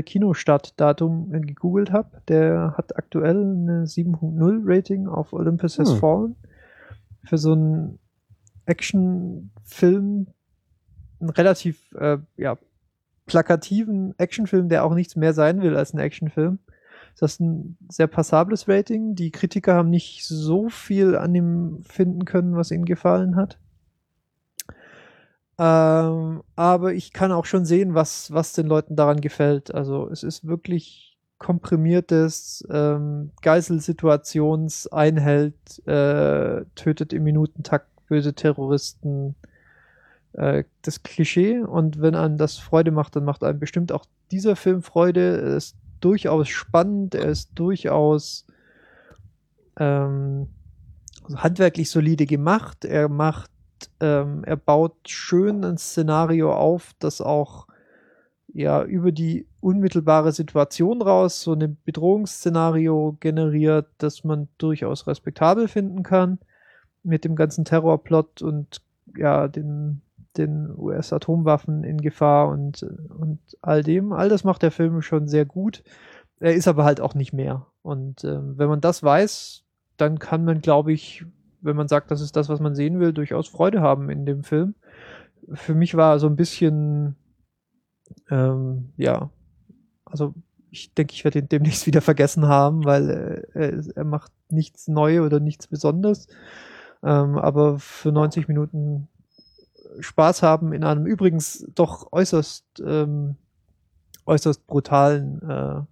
Kinostartdatum äh, gegoogelt habe. Der hat aktuell eine 7.0 Rating auf Olympus Has hm. Fallen. Für so einen Actionfilm, einen relativ äh, ja, plakativen Actionfilm, der auch nichts mehr sein will als ein Actionfilm. Das ist ein sehr passables Rating. Die Kritiker haben nicht so viel an ihm finden können, was ihnen gefallen hat. Ähm, aber ich kann auch schon sehen, was, was den Leuten daran gefällt. Also es ist wirklich komprimiertes ähm, Geiselsituationseinhalt, äh, tötet im Minutentakt böse Terroristen. Äh, das Klischee und wenn einem das Freude macht, dann macht einem bestimmt auch dieser Film Freude. Er ist durchaus spannend, er ist durchaus ähm, handwerklich solide gemacht. Er macht ähm, er baut schön ein Szenario auf, das auch ja über die unmittelbare Situation raus so ein Bedrohungsszenario generiert, das man durchaus respektabel finden kann mit dem ganzen Terrorplot und ja den den US-Atomwaffen in Gefahr und und all dem. All das macht der Film schon sehr gut. Er ist aber halt auch nicht mehr. Und äh, wenn man das weiß, dann kann man, glaube ich, wenn man sagt, das ist das, was man sehen will, durchaus Freude haben in dem Film. Für mich war so ein bisschen, ähm, ja, also ich denke, ich werde ihn demnächst (laughs) wieder vergessen haben, weil äh, er macht nichts Neues oder nichts Besonderes. Ähm, aber für 90 Minuten Spaß haben in einem übrigens doch äußerst, ähm, äußerst brutalen äh,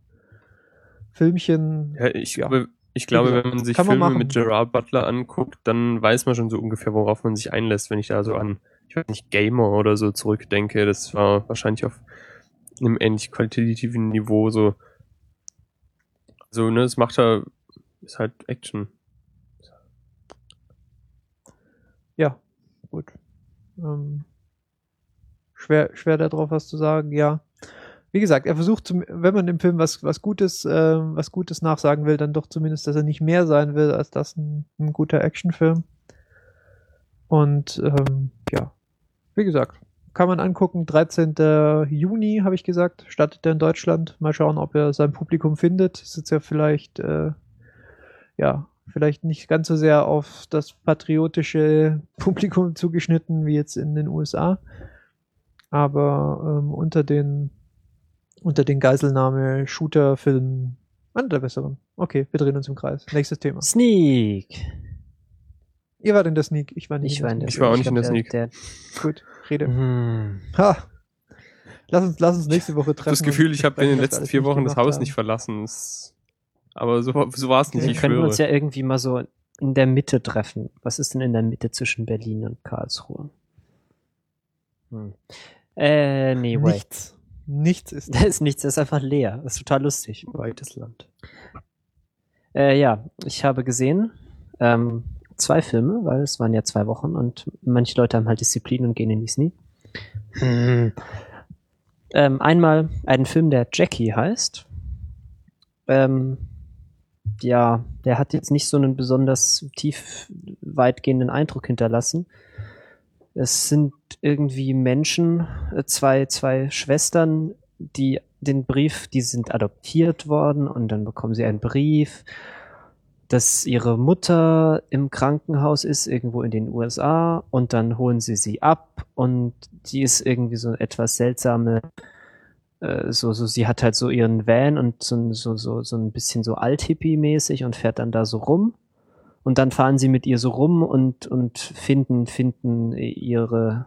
Filmchen. Ja, ich ja. glaube, ich glaube, wenn man sich Filme man mit Gerard Butler anguckt, dann weiß man schon so ungefähr, worauf man sich einlässt. Wenn ich da so an, ich weiß nicht, Gamer oder so zurückdenke, das war wahrscheinlich auf einem ähnlich qualitativen Niveau so. So, ne, das macht er, ist halt Action. Ja, gut. Ähm, schwer, schwer darauf was zu sagen, ja wie gesagt, er versucht, zum, wenn man dem Film was, was Gutes, äh, was Gutes nachsagen will, dann doch zumindest, dass er nicht mehr sein will, als das ein, ein guter Actionfilm. Und ähm, ja, wie gesagt, kann man angucken. 13. Juni, habe ich gesagt, startet er in Deutschland. Mal schauen, ob er sein Publikum findet. Ist jetzt ja vielleicht, äh, ja, vielleicht nicht ganz so sehr auf das patriotische Publikum zugeschnitten wie jetzt in den USA. Aber ähm, unter den unter den Geiselnahme Shooter-Film einer der besseren. Okay, wir drehen uns im Kreis. Nächstes Thema. Sneak. Ihr wart in der Sneak, ich war nicht ich in der Sneak. Ich war auch nicht in der Sneak. Der, Gut, rede. Hm. Ha. Lass uns, lass uns nächste Woche treffen. Das Gefühl, ich habe in den letzten vier Wochen das Haus haben. nicht verlassen. Aber so, so war es nicht. Wir können uns ja irgendwie mal so in der Mitte treffen. Was ist denn in der Mitte zwischen Berlin und Karlsruhe? Hm. Äh, nee, wait. Nichts. Nichts ist. (laughs) Da ist nichts, das ist einfach leer. Das ist total lustig. Weites Land. Äh, ja, ich habe gesehen ähm, zwei Filme, weil es waren ja zwei Wochen und manche Leute haben halt Disziplin und gehen in Disney. Hm. Ähm, einmal einen Film, der Jackie heißt. Ähm, ja, der hat jetzt nicht so einen besonders tief weitgehenden Eindruck hinterlassen. Es sind irgendwie Menschen, äh, zwei, zwei Schwestern, die den Brief, die sind adoptiert worden und dann bekommen sie einen Brief, dass ihre Mutter im Krankenhaus ist, irgendwo in den USA und dann holen sie sie ab und die ist irgendwie so etwas seltsame, äh, so, so, sie hat halt so ihren Van und so, so, so, so ein bisschen so Alt-Hippie-mäßig und fährt dann da so rum und dann fahren sie mit ihr so rum und, und finden, finden ihre,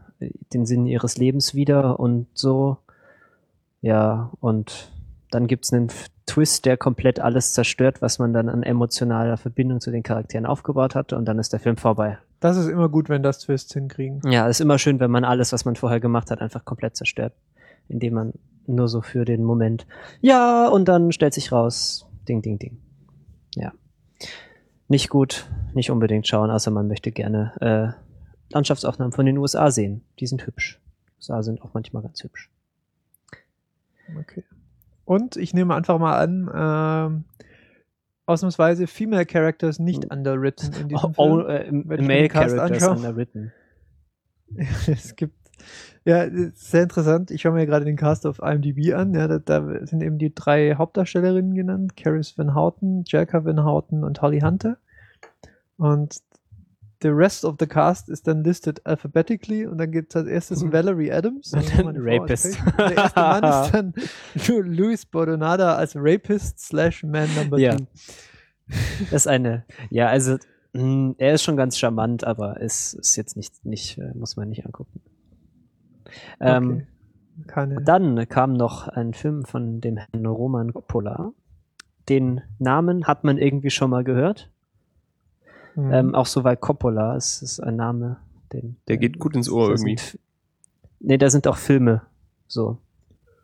den Sinn ihres Lebens wieder und so. Ja, und dann gibt's einen Twist, der komplett alles zerstört, was man dann an emotionaler Verbindung zu den Charakteren aufgebaut hatte und dann ist der Film vorbei. Das ist immer gut, wenn das Twists hinkriegen. Ja, ist immer schön, wenn man alles, was man vorher gemacht hat, einfach komplett zerstört. Indem man nur so für den Moment, ja, und dann stellt sich raus, ding, ding, ding. Ja nicht gut, nicht unbedingt schauen, außer man möchte gerne äh, Landschaftsaufnahmen von den USA sehen. Die sind hübsch. USA sind auch manchmal ganz hübsch. Okay. Und ich nehme einfach mal an, äh, ausnahmsweise Female Characters nicht hm. underwritten in diesem oh, Film. Oh, äh, Male Characters (laughs) underwritten. es gibt Ja, sehr interessant. Ich schaue mir gerade den Cast auf IMDb an. Ja, da, da, sind eben die drei Hauptdarstellerinnen genannt: Caris Van Houten, Jerica Van Houten und Holly Hunter. Und the rest of the cast ist dann listed alphabetically und dann gibt es als erstes mhm. Valerie Adams. Rapist. Der erste Mann ist dann (laughs) Luis Bordonada als Rapist slash Man Number ja. Two. Das ist eine, ja, also mh, hm, er ist schon ganz charmant, aber ist, ist jetzt nicht, nicht, äh, muss man nicht angucken. Ähm, okay. Dann kam noch ein Film von dem Herrn Roman Coppola. Den Namen hat man irgendwie schon mal gehört. Mhm. Ähm, auch so, weil Coppola ist, ist ein Name, den. Der geht gut ins Ohr irgendwie. Sind, nee, da sind auch Filme. So.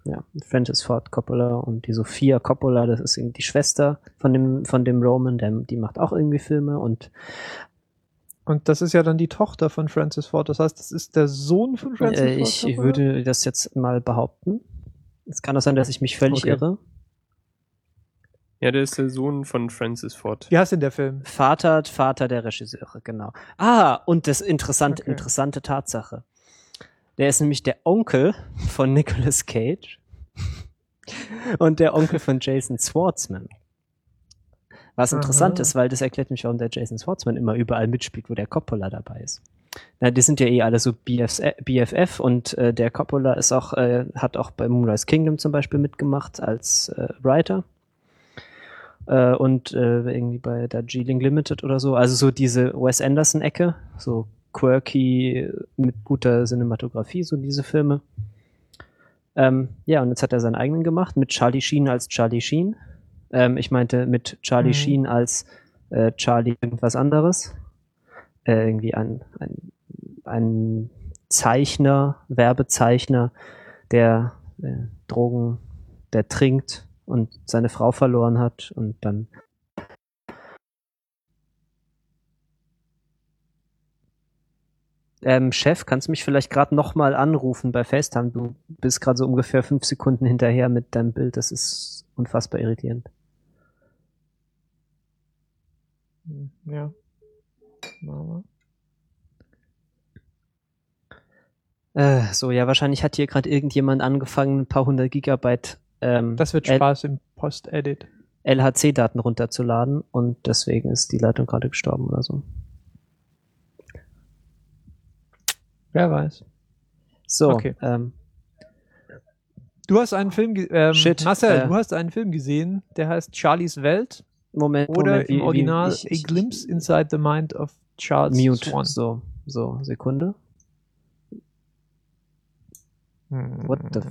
Ja, Francis Ford Coppola und die Sophia Coppola, das ist irgendwie die Schwester von dem, von dem Roman, der, die macht auch irgendwie Filme und und das ist ja dann die Tochter von Francis Ford. Das heißt, das ist der Sohn von Francis äh, Ford. Ich würde das jetzt mal behaupten. Es kann auch sein, dass ich mich völlig okay. irre. Ja, der ist der Sohn von Francis Ford. Wie heißt denn der Film? Vater, Vater der Regisseure, genau. Ah, und das interessante, okay. interessante Tatsache. Der ist nämlich der Onkel von Nicolas Cage (laughs) und der Onkel von Jason Schwartzman. Was interessant Aha. ist, weil das erklärt mich, warum der Jason Schwartzman immer überall mitspielt, wo der Coppola dabei ist. Na, die sind ja eh alle so BFF und äh, der Coppola ist auch, äh, hat auch bei Moonrise Kingdom zum Beispiel mitgemacht als äh, Writer äh, und äh, irgendwie bei der G-Link Limited oder so. Also so diese Wes Anderson-Ecke, so quirky mit guter Cinematografie, so diese Filme. Ähm, ja, und jetzt hat er seinen eigenen gemacht mit Charlie Sheen als Charlie Sheen. Ähm, ich meinte mit Charlie mhm. Sheen als äh, Charlie irgendwas anderes. Äh, irgendwie ein, ein, ein Zeichner, Werbezeichner, der äh, Drogen, der trinkt und seine Frau verloren hat und dann Ähm, Chef, kannst du mich vielleicht gerade nochmal anrufen bei FaceTime? Du bist gerade so ungefähr fünf Sekunden hinterher mit deinem Bild. Das ist unfassbar irritierend. Hm, ja. Mama. Äh, so, ja, wahrscheinlich hat hier gerade irgendjemand angefangen, ein paar hundert Gigabyte ähm, das wird Spaß L im Post-Edit. LHC-Daten runterzuladen und deswegen ist die Leitung gerade gestorben oder so. Wer weiß. So, okay. Ähm, du hast einen Film, ähm, Shit, Marcel, äh, du hast einen Film gesehen, der heißt Charlies Welt. Moment, oder Moment, im Original ich, ich, A Glimpse Inside the Mind of Charles Mute. Swan. So, so, Sekunde. What the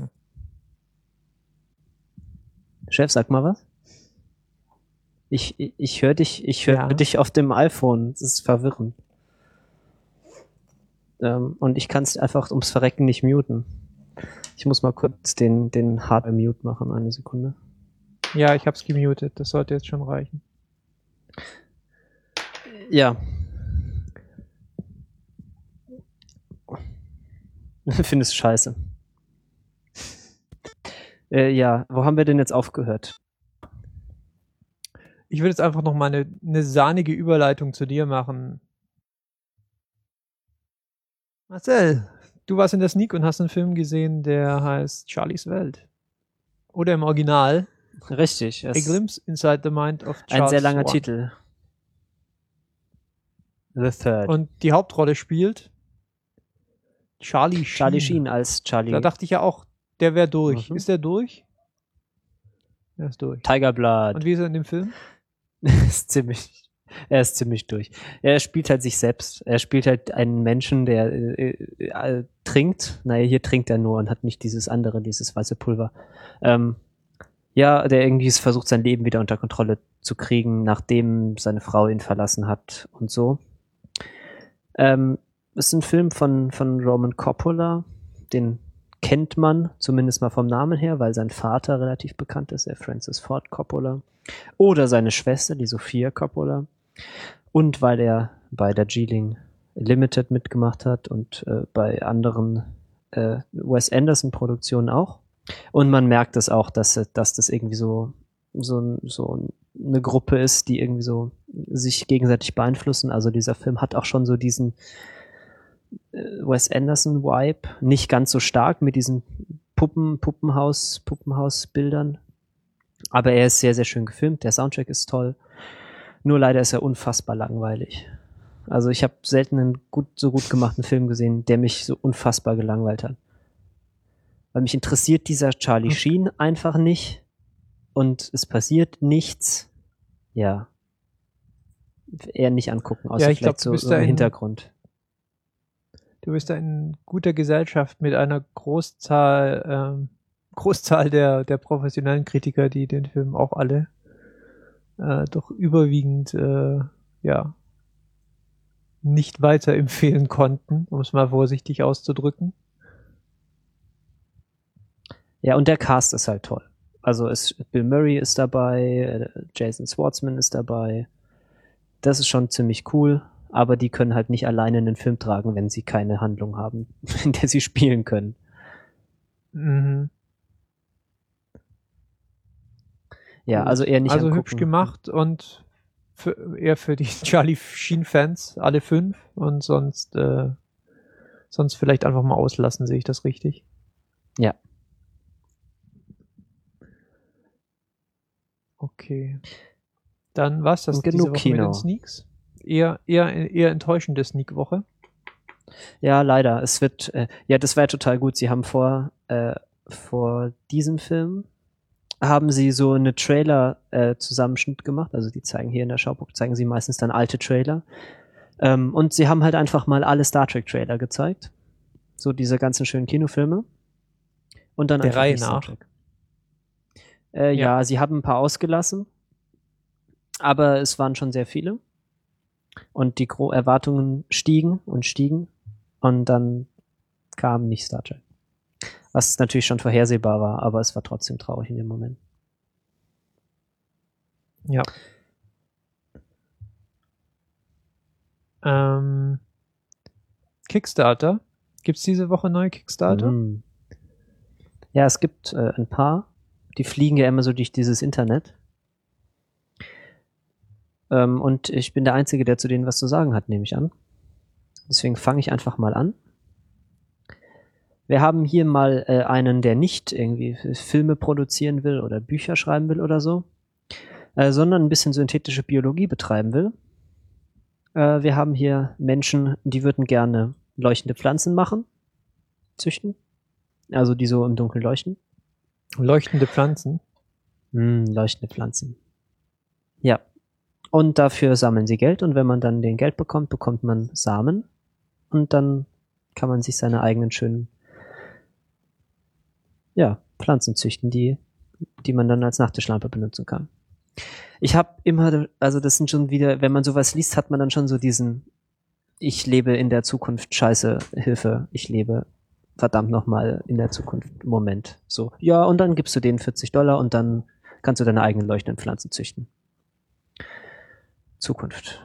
Chef, sag mal was. Ich, ich, ich höre dich, ich höre ja. dich auf dem iPhone. Das ist verwirrend. Ähm, und ich kann es einfach ums Verrecken nicht muten. Ich muss mal kurz den, den Hardware-Mute machen, eine Sekunde. Ja, ich hab's gemutet. Das sollte jetzt schon reichen. Ja. (laughs) Findest scheiße. Äh, ja, wo haben wir denn jetzt aufgehört? Ich würde jetzt einfach noch mal eine, eine sahnige Überleitung zu dir machen. Marcel, du warst in der Sneak und hast einen Film gesehen, der heißt Charlies Welt. Oder im Original. Richtig. A Glimpse Inside the Mind of Charles Ein sehr langer Swan. Titel. The Third. Und die Hauptrolle spielt Charlie Sheen. Charlie Sheen als Charlie. Da dachte ich ja auch, der wäre durch. Mhm. Ist der durch? Er ist durch. Tiger Blood. Und wie ist er in dem Film? (laughs) ist ziemlich, er ist ziemlich durch. Er spielt halt sich selbst. Er spielt halt einen Menschen, der äh, äh, trinkt. Naja, hier trinkt er nur und hat nicht dieses andere, dieses weiße Pulver. Ähm, ja, der irgendwie versucht, sein Leben wieder unter Kontrolle zu kriegen, nachdem seine Frau ihn verlassen hat und so. Ähm, ist ein Film von, von Roman Coppola, den kennt man zumindest mal vom Namen her, weil sein Vater relativ bekannt ist, der Francis Ford Coppola. Oder seine Schwester, die Sophia Coppola. Und weil er bei der Geeling Limited mitgemacht hat und äh, bei anderen äh, Wes Anderson Produktionen auch. Und man merkt es auch, dass, dass das irgendwie so, so, so eine Gruppe ist, die irgendwie so sich gegenseitig beeinflussen. Also dieser Film hat auch schon so diesen, Wes Anderson Vibe, nicht ganz so stark mit diesen Puppen, Puppenhaus, Puppenhausbildern. Aber er ist sehr, sehr schön gefilmt. Der Soundtrack ist toll. Nur leider ist er unfassbar langweilig. Also ich habe selten einen gut, so gut gemachten Film gesehen, der mich so unfassbar gelangweilt hat. Weil mich interessiert dieser Charlie hm. Sheen einfach nicht und es passiert nichts. Ja. Eher nicht angucken, außer ja, ich vielleicht glaub, so, so im Hintergrund. Du bist in guter Gesellschaft mit einer Großzahl, ähm, Großzahl der, der professionellen Kritiker, die den Film auch alle äh, doch überwiegend äh, ja nicht weiterempfehlen konnten, um es mal vorsichtig auszudrücken. Ja, und der Cast ist halt toll. Also es, Bill Murray ist dabei, äh, Jason Schwartzman ist dabei. Das ist schon ziemlich cool, aber die können halt nicht alleine einen Film tragen, wenn sie keine Handlung haben, (laughs) in der sie spielen können. Mhm. Ja, also eher nicht Also angucken. hübsch gemacht und für, eher für die (laughs) Charlie Sheen-Fans, alle fünf, und sonst, äh, sonst vielleicht einfach mal auslassen, sehe ich das richtig? Ja. Okay. Dann war's das genug diese Woche Kino. mit den Sneaks. Eher, eher, eher enttäuschende Sneak-Woche. Ja, leider. Es wird, äh, ja, das war ja total gut. Sie haben vor, äh, vor diesem Film haben sie so eine Trailer-Zusammenschnitt äh, gemacht. Also die zeigen hier in der Schauburg, zeigen sie meistens dann alte Trailer. Ähm, und sie haben halt einfach mal alle Star Trek-Trailer gezeigt. So diese ganzen schönen Kinofilme. Und dann der Reihe nach. Äh, ja. ja, sie haben ein paar ausgelassen, aber es waren schon sehr viele. Und die Gro Erwartungen stiegen und stiegen. Und dann kam nicht Star Trek. Was natürlich schon vorhersehbar war, aber es war trotzdem traurig in dem Moment. Ja. Ähm, Kickstarter. Gibt es diese Woche neue Kickstarter? Mm. Ja, es gibt äh, ein paar die fliegen ja immer so durch dieses Internet. Ähm, und ich bin der Einzige, der zu denen was zu sagen hat, nehme ich an. Deswegen fange ich einfach mal an. Wir haben hier mal äh, einen, der nicht irgendwie Filme produzieren will oder Bücher schreiben will oder so, äh, sondern ein bisschen synthetische Biologie betreiben will. Äh, wir haben hier Menschen, die würden gerne leuchtende Pflanzen machen, züchten, also die so im Dunkeln leuchten. Leuchtende Pflanzen. Hm, leuchtende Pflanzen. Ja. Und dafür sammeln sie Geld und wenn man dann den Geld bekommt, bekommt man Samen und dann kann man sich seine eigenen schönen ja, Pflanzen züchten, die, die man dann als Nachttischlampe benutzen kann. Ich habe immer, also das sind schon wieder, wenn man sowas liest, hat man dann schon so diesen, ich lebe in der Zukunft, scheiße, Hilfe, ich lebe verdammt nochmal in der Zukunft Moment. So, ja, und dann gibst du denen 40 Dollar und dann kannst du deine eigenen leuchtenden Pflanzen züchten. Zukunft.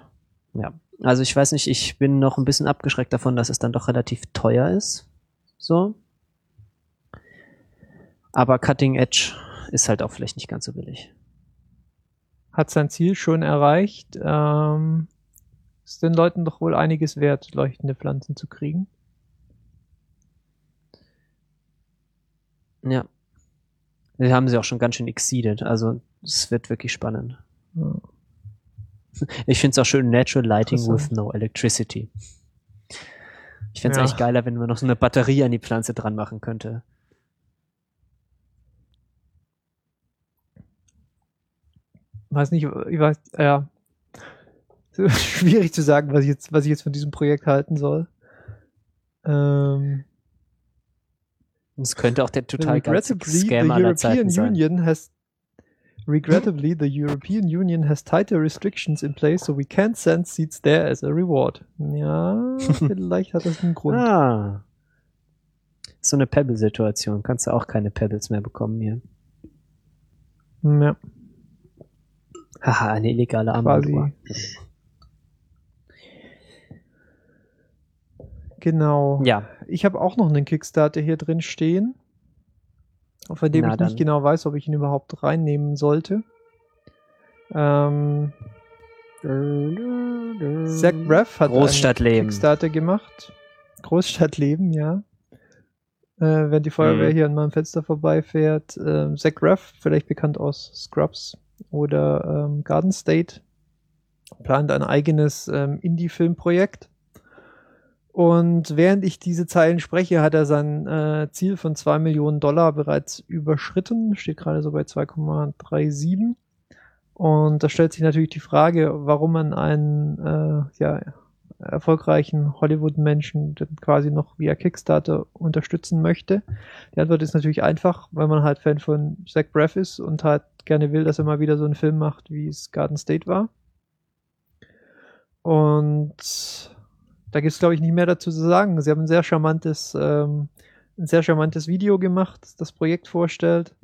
Ja. Also ich weiß nicht, ich bin noch ein bisschen abgeschreckt davon, dass es dann doch relativ teuer ist. So. Aber Cutting Edge ist halt auch vielleicht nicht ganz so billig. Hat sein Ziel schon erreicht. Ähm, ist den Leuten doch wohl einiges wert, leuchtende Pflanzen zu kriegen. Ja. Wir haben sie auch schon ganz schön exceeded, also es wird wirklich spannend. Ja. Ich finde es auch schön, Natural Lighting with no electricity. Ich fände es ja. echt geiler, wenn man noch so eine Batterie an die Pflanze dran machen könnte. Weiß nicht, ich weiß, ja. (laughs) Schwierig zu sagen, was ich jetzt, was ich jetzt von diesem Projekt halten soll. Ähm, es könnte auch der total geilste Scam aller Zeiten sein. Union has Regrettably, the European Union has tighter restrictions in place, so we can't send seats there as a reward. Ja, (laughs) vielleicht hat das einen Grund. Ah. So eine Pebble-Situation. Kannst du auch keine Pebbles mehr bekommen hier. Ja. Haha, eine illegale Armbanduhr. Genau. Ja. Ich habe auch noch einen Kickstarter hier drin stehen, von dem Na, ich nicht genau weiß, ob ich ihn überhaupt reinnehmen sollte. Ähm, Zach Braff hat einen Kickstarter gemacht. Großstadt leben, ja. Äh, wenn die Feuerwehr mhm. hier an meinem Fenster vorbeifährt. Äh, Zach Braff, vielleicht bekannt aus Scrubs oder ähm, Garden State, plant ein eigenes ähm, Indie-Filmprojekt. Und während ich diese Zeilen spreche, hat er sein äh, Ziel von 2 Millionen Dollar bereits überschritten, steht gerade so bei 2,37. Und da stellt sich natürlich die Frage, warum man einen äh, ja, erfolgreichen Hollywood-Menschen quasi noch via Kickstarter unterstützen möchte. Die Antwort ist natürlich einfach, weil man halt Fan von Zach Braff ist und halt gerne will, dass er mal wieder so einen Film macht, wie es Garden State war. Und da gibt es, glaube ich, nicht mehr dazu zu sagen. Sie haben ein sehr charmantes, ähm, ein sehr charmantes Video gemacht, das das Projekt vorstellt.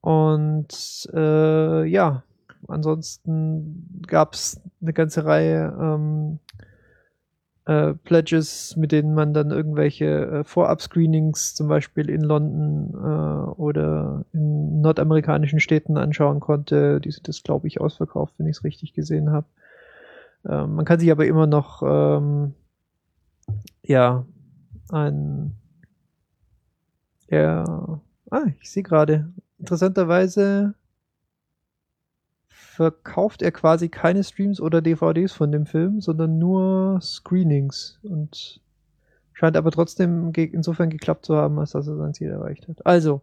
Und äh, ja, ansonsten gab es eine ganze Reihe ähm, äh, Pledges, mit denen man dann irgendwelche äh, Vorab-Screenings zum Beispiel in London äh, oder in nordamerikanischen Städten anschauen konnte. Die sind das, glaube ich, ausverkauft, wenn ich es richtig gesehen habe. Ähm, man kann sich aber immer noch ähm, ja ein ja ah, ich sehe gerade interessanterweise verkauft er quasi keine Streams oder DVDs von dem Film, sondern nur Screenings und scheint aber trotzdem insofern geklappt zu haben, als dass er sein Ziel erreicht hat. Also,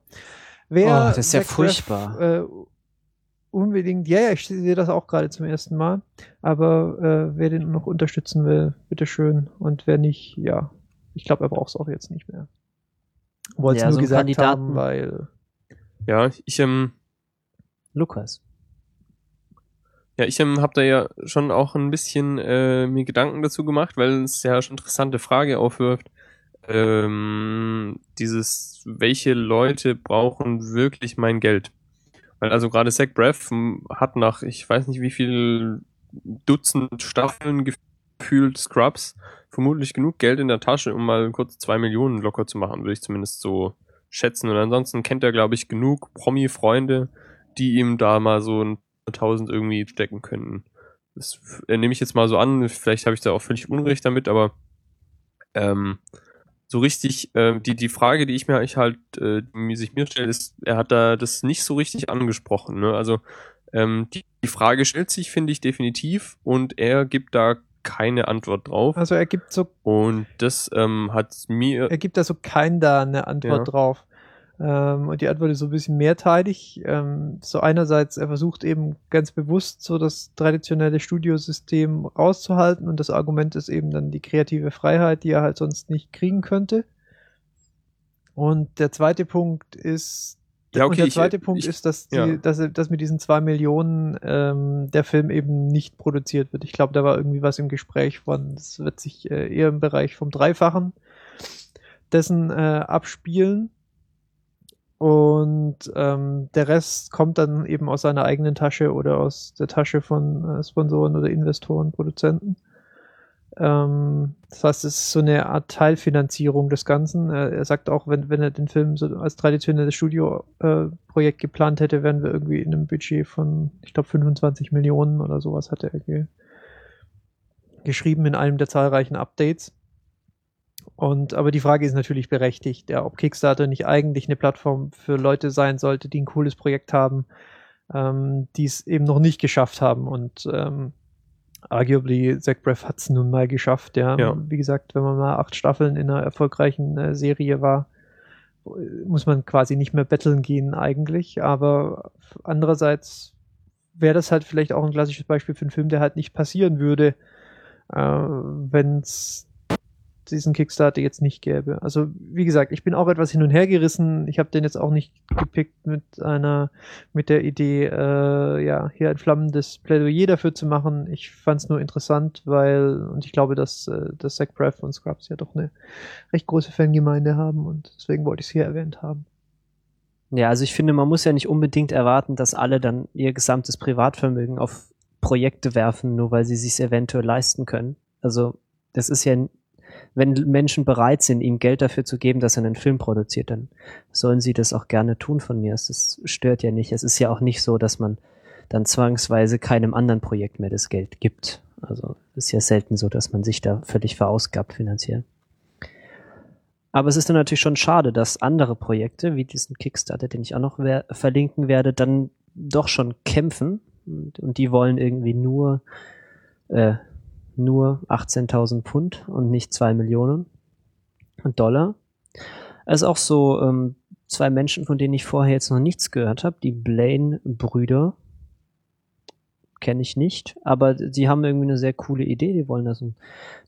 wer oh, das ist ja furchtbar. Äh, unbedingt, ja, ja, ich sehe das auch gerade zum ersten Mal, aber äh, wer den noch unterstützen will, bitteschön und wer nicht, ja, ich glaube, er braucht es auch jetzt nicht mehr. Wollte es ja, nur so gesagt Kandidaten. haben, weil ja, ich ähm Lukas. Ja, ich ähm, habe da ja schon auch ein bisschen äh, mir Gedanken dazu gemacht, weil es ja schon interessante Frage aufwirft. Ähm, dieses, welche Leute brauchen wirklich mein Geld? Weil also gerade Zach Braff hat nach, ich weiß nicht wie viel Dutzend Staffeln gefühlt Scrubs vermutlich genug Geld in der Tasche, um mal kurz zwei Millionen locker zu machen, würde ich zumindest so schätzen. Und ansonsten kennt er, glaube ich, genug Promi-Freunde, die ihm da mal so ein 1000 irgendwie stecken könnten. Das äh, nehme ich jetzt mal so an, vielleicht habe ich da auch völlig Unrecht damit, aber ähm, so richtig, äh, die, die Frage, die ich mir ich halt, äh, die sich mir stellt, ist, er hat da das nicht so richtig angesprochen. Ne? Also ähm, die, die Frage stellt sich, finde ich, definitiv und er gibt da keine Antwort drauf. Also er gibt so. Und das ähm, hat mir. Er gibt da so kein da eine Antwort ja. drauf. Ähm, und die Antwort ist so ein bisschen mehrteilig. Ähm, so einerseits, er versucht eben ganz bewusst so das traditionelle Studiosystem rauszuhalten und das Argument ist eben dann die kreative Freiheit, die er halt sonst nicht kriegen könnte. Und der zweite Punkt ist, ja, okay, und der zweite ich, Punkt ich, ist, dass, die, ja. dass, dass mit diesen zwei Millionen ähm, der Film eben nicht produziert wird. Ich glaube, da war irgendwie was im Gespräch von, es wird sich äh, eher im Bereich vom Dreifachen dessen äh, abspielen. Und ähm, der Rest kommt dann eben aus seiner eigenen Tasche oder aus der Tasche von äh, Sponsoren oder Investoren, Produzenten. Ähm, das heißt, es ist so eine Art Teilfinanzierung des Ganzen. Äh, er sagt auch, wenn, wenn er den Film so als traditionelles Studioprojekt äh, geplant hätte, wären wir irgendwie in einem Budget von, ich glaube, 25 Millionen oder sowas hat er ge geschrieben in einem der zahlreichen Updates. Und aber die Frage ist natürlich berechtigt, ja, ob Kickstarter nicht eigentlich eine Plattform für Leute sein sollte, die ein cooles Projekt haben, ähm, die es eben noch nicht geschafft haben. Und ähm, arguably Zach Braff hat es nun mal geschafft, ja. ja. Wie gesagt, wenn man mal acht Staffeln in einer erfolgreichen äh, Serie war, muss man quasi nicht mehr betteln gehen eigentlich. Aber andererseits wäre das halt vielleicht auch ein klassisches Beispiel für einen Film, der halt nicht passieren würde, äh, wenn es diesen Kickstarter jetzt nicht gäbe. Also wie gesagt, ich bin auch etwas hin und her gerissen. Ich habe den jetzt auch nicht gepickt mit einer, mit der Idee, äh, ja, hier ein flammendes Plädoyer dafür zu machen. Ich fand es nur interessant, weil, und ich glaube, dass, äh, dass Zach Braff und Scrubs ja doch eine recht große Fangemeinde haben und deswegen wollte ich es hier erwähnt haben. Ja, also ich finde, man muss ja nicht unbedingt erwarten, dass alle dann ihr gesamtes Privatvermögen auf Projekte werfen, nur weil sie sich eventuell leisten können. Also das ist ja wenn Menschen bereit sind, ihm Geld dafür zu geben, dass er einen Film produziert, dann sollen sie das auch gerne tun von mir. Das stört ja nicht. Es ist ja auch nicht so, dass man dann zwangsweise keinem anderen Projekt mehr das Geld gibt. Also ist ja selten so, dass man sich da völlig verausgabt finanziell. Aber es ist dann natürlich schon schade, dass andere Projekte, wie diesen Kickstarter, den ich auch noch verlinken werde, dann doch schon kämpfen. Und, und die wollen irgendwie nur, äh, nur 18.000 Pfund und nicht zwei Millionen Dollar. Es ist auch so ähm, zwei Menschen, von denen ich vorher jetzt noch nichts gehört habe, die Blaine-Brüder. Kenne ich nicht, aber die haben irgendwie eine sehr coole Idee. Die wollen da so ein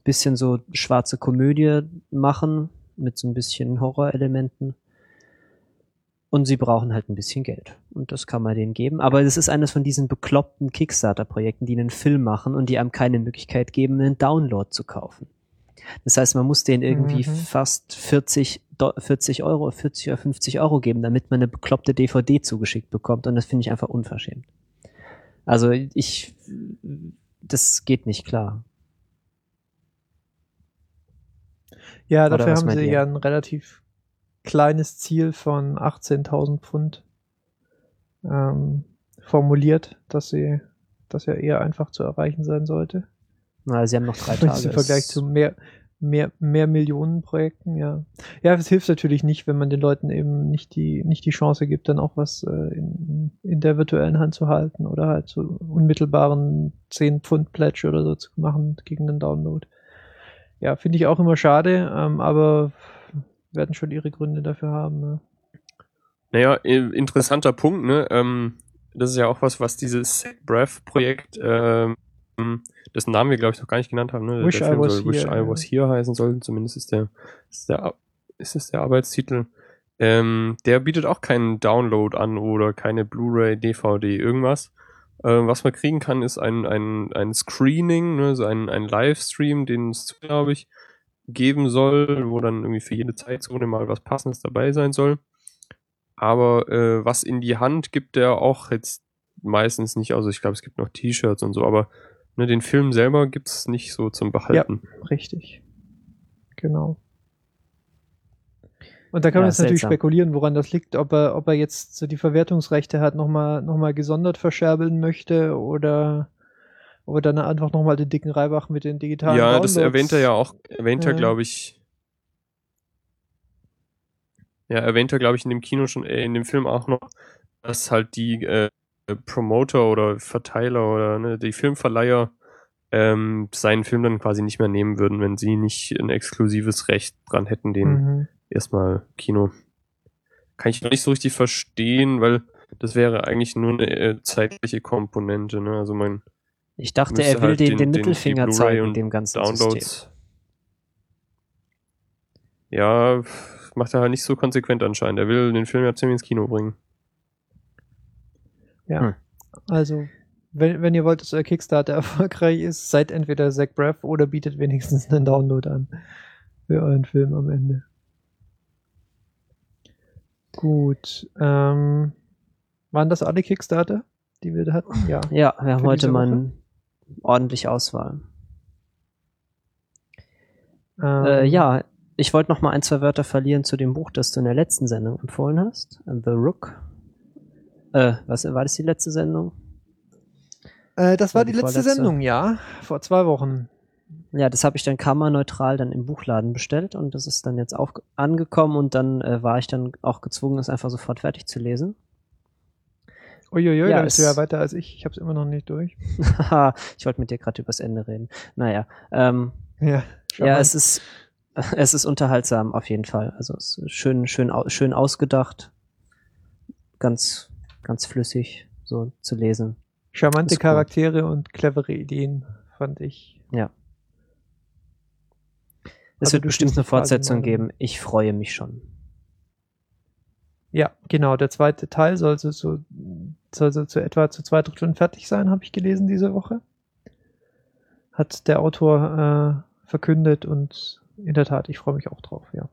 bisschen so schwarze Komödie machen mit so ein bisschen Horrorelementen. Und sie brauchen halt ein bisschen Geld. Und das kann man denen geben. Aber es ist eines von diesen bekloppten Kickstarter-Projekten, die einen Film machen und die einem keine Möglichkeit geben, einen Download zu kaufen. Das heißt, man muss denen irgendwie mhm. fast 40, 40 Euro, 40 oder 50 Euro geben, damit man eine bekloppte DVD zugeschickt bekommt. Und das finde ich einfach unverschämt. Also ich, das geht nicht klar. Ja, dafür haben sie ihr? ja ein relativ kleines Ziel von 18.000 Pfund ähm, formuliert, dass sie, das ja eher einfach zu erreichen sein sollte. Na, sie haben noch drei (laughs) Tage. Im Vergleich zu mehr, mehr, mehr Millionen Projekten, ja. Ja, es hilft natürlich nicht, wenn man den Leuten eben nicht die, nicht die Chance gibt, dann auch was äh, in, in der virtuellen Hand zu halten oder halt so unmittelbaren 10 Pfund Pledge oder so zu machen gegen den Download. Ja, finde ich auch immer schade, ähm, aber werden schon ihre Gründe dafür haben. Ne? Naja, interessanter Punkt, ne? Ähm, das ist ja auch was, was dieses Breath-Projekt, ähm, dessen Namen wir, glaube ich, noch gar nicht genannt haben, ne? Wish, I was, soll Wish I was Here heißen soll, zumindest ist der, ist der, ist das der Arbeitstitel. Ähm, der bietet auch keinen Download an oder keine Blu-ray, DVD, irgendwas. Äh, was man kriegen kann, ist ein, ein, ein Screening, ne, so ein, ein Livestream, den es, glaube ich, geben soll, wo dann irgendwie für jede Zeitzone mal was Passendes dabei sein soll. Aber äh, was in die Hand gibt der auch jetzt meistens nicht. Also ich glaube, es gibt noch T-Shirts und so, aber ne, den Film selber gibt es nicht so zum Behalten. Ja, richtig. Genau. Und da kann ja, man jetzt natürlich spekulieren, woran das liegt, ob er, ob er jetzt so die Verwertungsrechte hat, nochmal noch mal gesondert verscherbeln möchte oder ob er dann einfach nochmal den dicken Reibach mit den digitalen Ja, Downloads. das erwähnt er ja auch, erwähnt er, glaube ich. Ja, erwähnt er, glaube ich, in dem Kino schon, äh, in dem Film auch noch, dass halt die äh, Promoter oder Verteiler oder ne, die Filmverleiher ähm, seinen Film dann quasi nicht mehr nehmen würden, wenn sie nicht ein exklusives Recht dran hätten, den mhm erstmal Kino. Kann ich noch nicht so richtig verstehen, weil das wäre eigentlich nur eine äh, zeitliche Komponente. Ne? Also mein ich dachte, er will halt den, den, Mittelfinger den zeigen, dem ganzen Downloads. System. Ja, macht er halt nicht so konsequent anscheinend. Er will den Film ja ziemlich ins Kino bringen. Ja, hm. also wenn, wenn ihr wollt, dass euer Kickstarter (laughs) erfolgreich ist, seid entweder Zach Braff oder bietet wenigstens einen Download an für euren Film am Ende. Gut. Ähm, waren das alle Kickstarter, die wir da hatten? Ja. Ja, wir haben heute mal eine ordentliche Auswahl. Ähm, äh, ja, ich wollte noch mal ein, zwei Wörter verlieren zu dem Buch, das du in der letzten Sendung empfohlen hast. The Rook. Äh, was war das die letzte Sendung? Äh, das war, war die, die letzte Sendung, ja. Vor zwei Wochen ja, das habe ich dann kammerneutral dann im Buchladen bestellt und das ist dann jetzt auch angekommen und dann äh, war ich dann auch gezwungen, es einfach sofort fertig zu lesen. Uiuiui, ja, da bist du ja weiter als ich. Ich habe es immer noch nicht durch. (laughs) ich wollte mit dir gerade übers Ende reden. Naja, ähm, ja, ja es ist es ist unterhaltsam auf jeden Fall. Also es ist schön schön schön ausgedacht, ganz ganz flüssig so zu lesen. Charmante Charaktere und clevere Ideen fand ich. Ja. Es also wird bestimmt eine Fortsetzung geben. Ich freue mich schon. Ja, genau. Der zweite Teil soll so, so, soll so zu etwa zu zwei Dritteln fertig sein, habe ich gelesen diese Woche. Hat der Autor äh, verkündet und in der Tat, ich freue mich auch drauf, ja.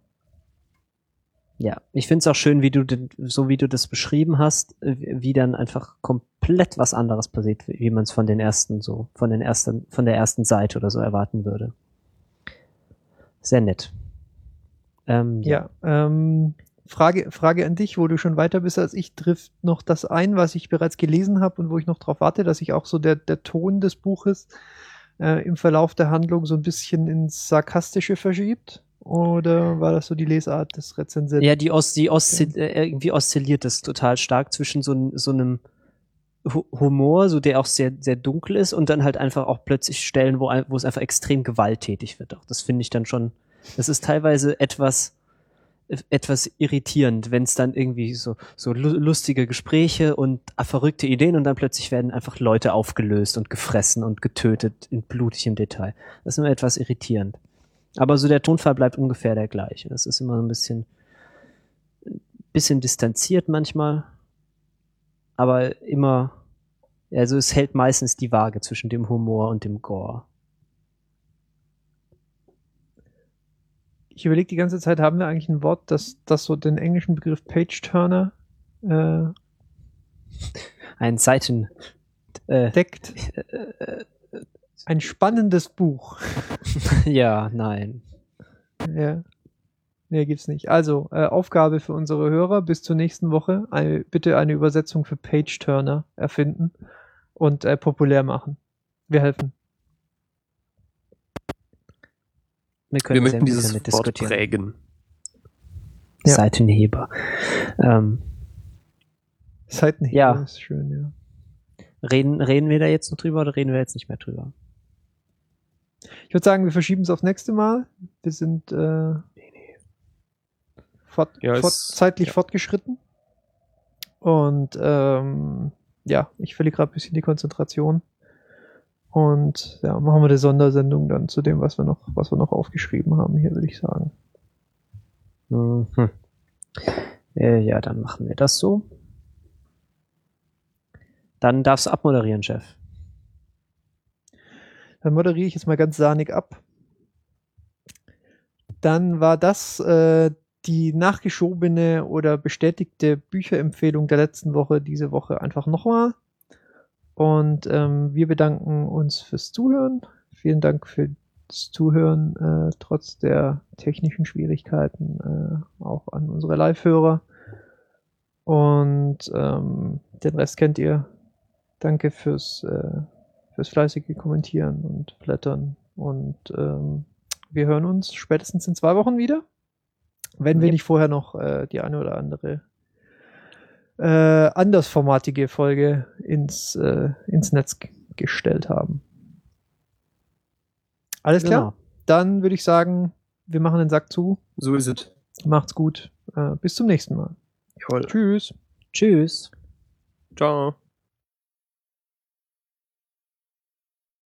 Ja, ich finde es auch schön, wie du, so wie du das beschrieben hast, wie dann einfach komplett was anderes passiert, wie man es von den ersten so, von den ersten, von der ersten Seite oder so erwarten würde. Sehr nett. Ähm, ja, ja ähm, Frage, Frage an dich, wo du schon weiter bist als ich, trifft noch das ein, was ich bereits gelesen habe und wo ich noch darauf warte, dass sich auch so der, der Ton des Buches äh, im Verlauf der Handlung so ein bisschen ins Sarkastische verschiebt? Oder war das so die Lesart des Rezensenten? Ja, die, Os die Oszil äh, irgendwie oszilliert es total stark zwischen so, so einem Humor, so der auch sehr, sehr dunkel ist und dann halt einfach auch plötzlich Stellen, wo, wo es einfach extrem gewalttätig wird. Auch das finde ich dann schon, das ist teilweise etwas, etwas irritierend, wenn es dann irgendwie so, so lustige Gespräche und verrückte Ideen und dann plötzlich werden einfach Leute aufgelöst und gefressen und getötet in blutigem Detail. Das ist immer etwas irritierend. Aber so der Tonfall bleibt ungefähr der gleiche. Das ist immer ein bisschen, bisschen distanziert manchmal, aber immer, also es hält meistens die Waage zwischen dem Humor und dem Gore. Ich überlege die ganze Zeit, haben wir eigentlich ein Wort, das, das so den englischen Begriff Page-Turner äh, ein Seiten äh, deckt. Ein spannendes Buch. (laughs) ja, nein. Ja. Nee, gibt's nicht. Also, äh, Aufgabe für unsere Hörer bis zur nächsten Woche. Eine, bitte eine Übersetzung für Page-Turner erfinden und äh, populär machen. Wir helfen. Wir, können Wir möchten dieses Wort prägen. Ja. Seitenheber. Ähm, Seitenheber ja. ist schön, ja. Reden, reden wir da jetzt noch drüber oder reden wir jetzt nicht mehr drüber? Ich würde sagen, wir verschieben es auf nächste Mal. Wir sind äh, fort, ja, fort, zeitlich ja. fortgeschritten. Und ähm, ja, ich verliere gerade ein bisschen die Konzentration. Und ja, machen wir eine Sondersendung dann zu dem, was wir noch, was wir noch aufgeschrieben haben, hier würde ich sagen. Mhm. Äh, ja, dann machen wir das so. Dann darfst du abmoderieren, Chef. Dann moderiere ich jetzt mal ganz sahnig ab. Dann war das äh, die nachgeschobene oder bestätigte Bücherempfehlung der letzten Woche, diese Woche einfach nochmal. Und ähm, wir bedanken uns fürs Zuhören. Vielen Dank fürs Zuhören, äh, trotz der technischen Schwierigkeiten, äh, auch an unsere Live-Hörer. Und ähm, den Rest kennt ihr. Danke fürs, äh, fürs fleißige Kommentieren und Blättern. Und ähm, wir hören uns spätestens in zwei Wochen wieder, wenn wir nicht vorher noch äh, die eine oder andere äh, andersformatige Folge ins, äh, ins Netz gestellt haben. Alles klar? Genau. Dann würde ich sagen, wir machen den Sack zu. So ist es. Macht's gut. Äh, bis zum nächsten Mal. Jawohl. Tschüss. Tschüss. Ciao.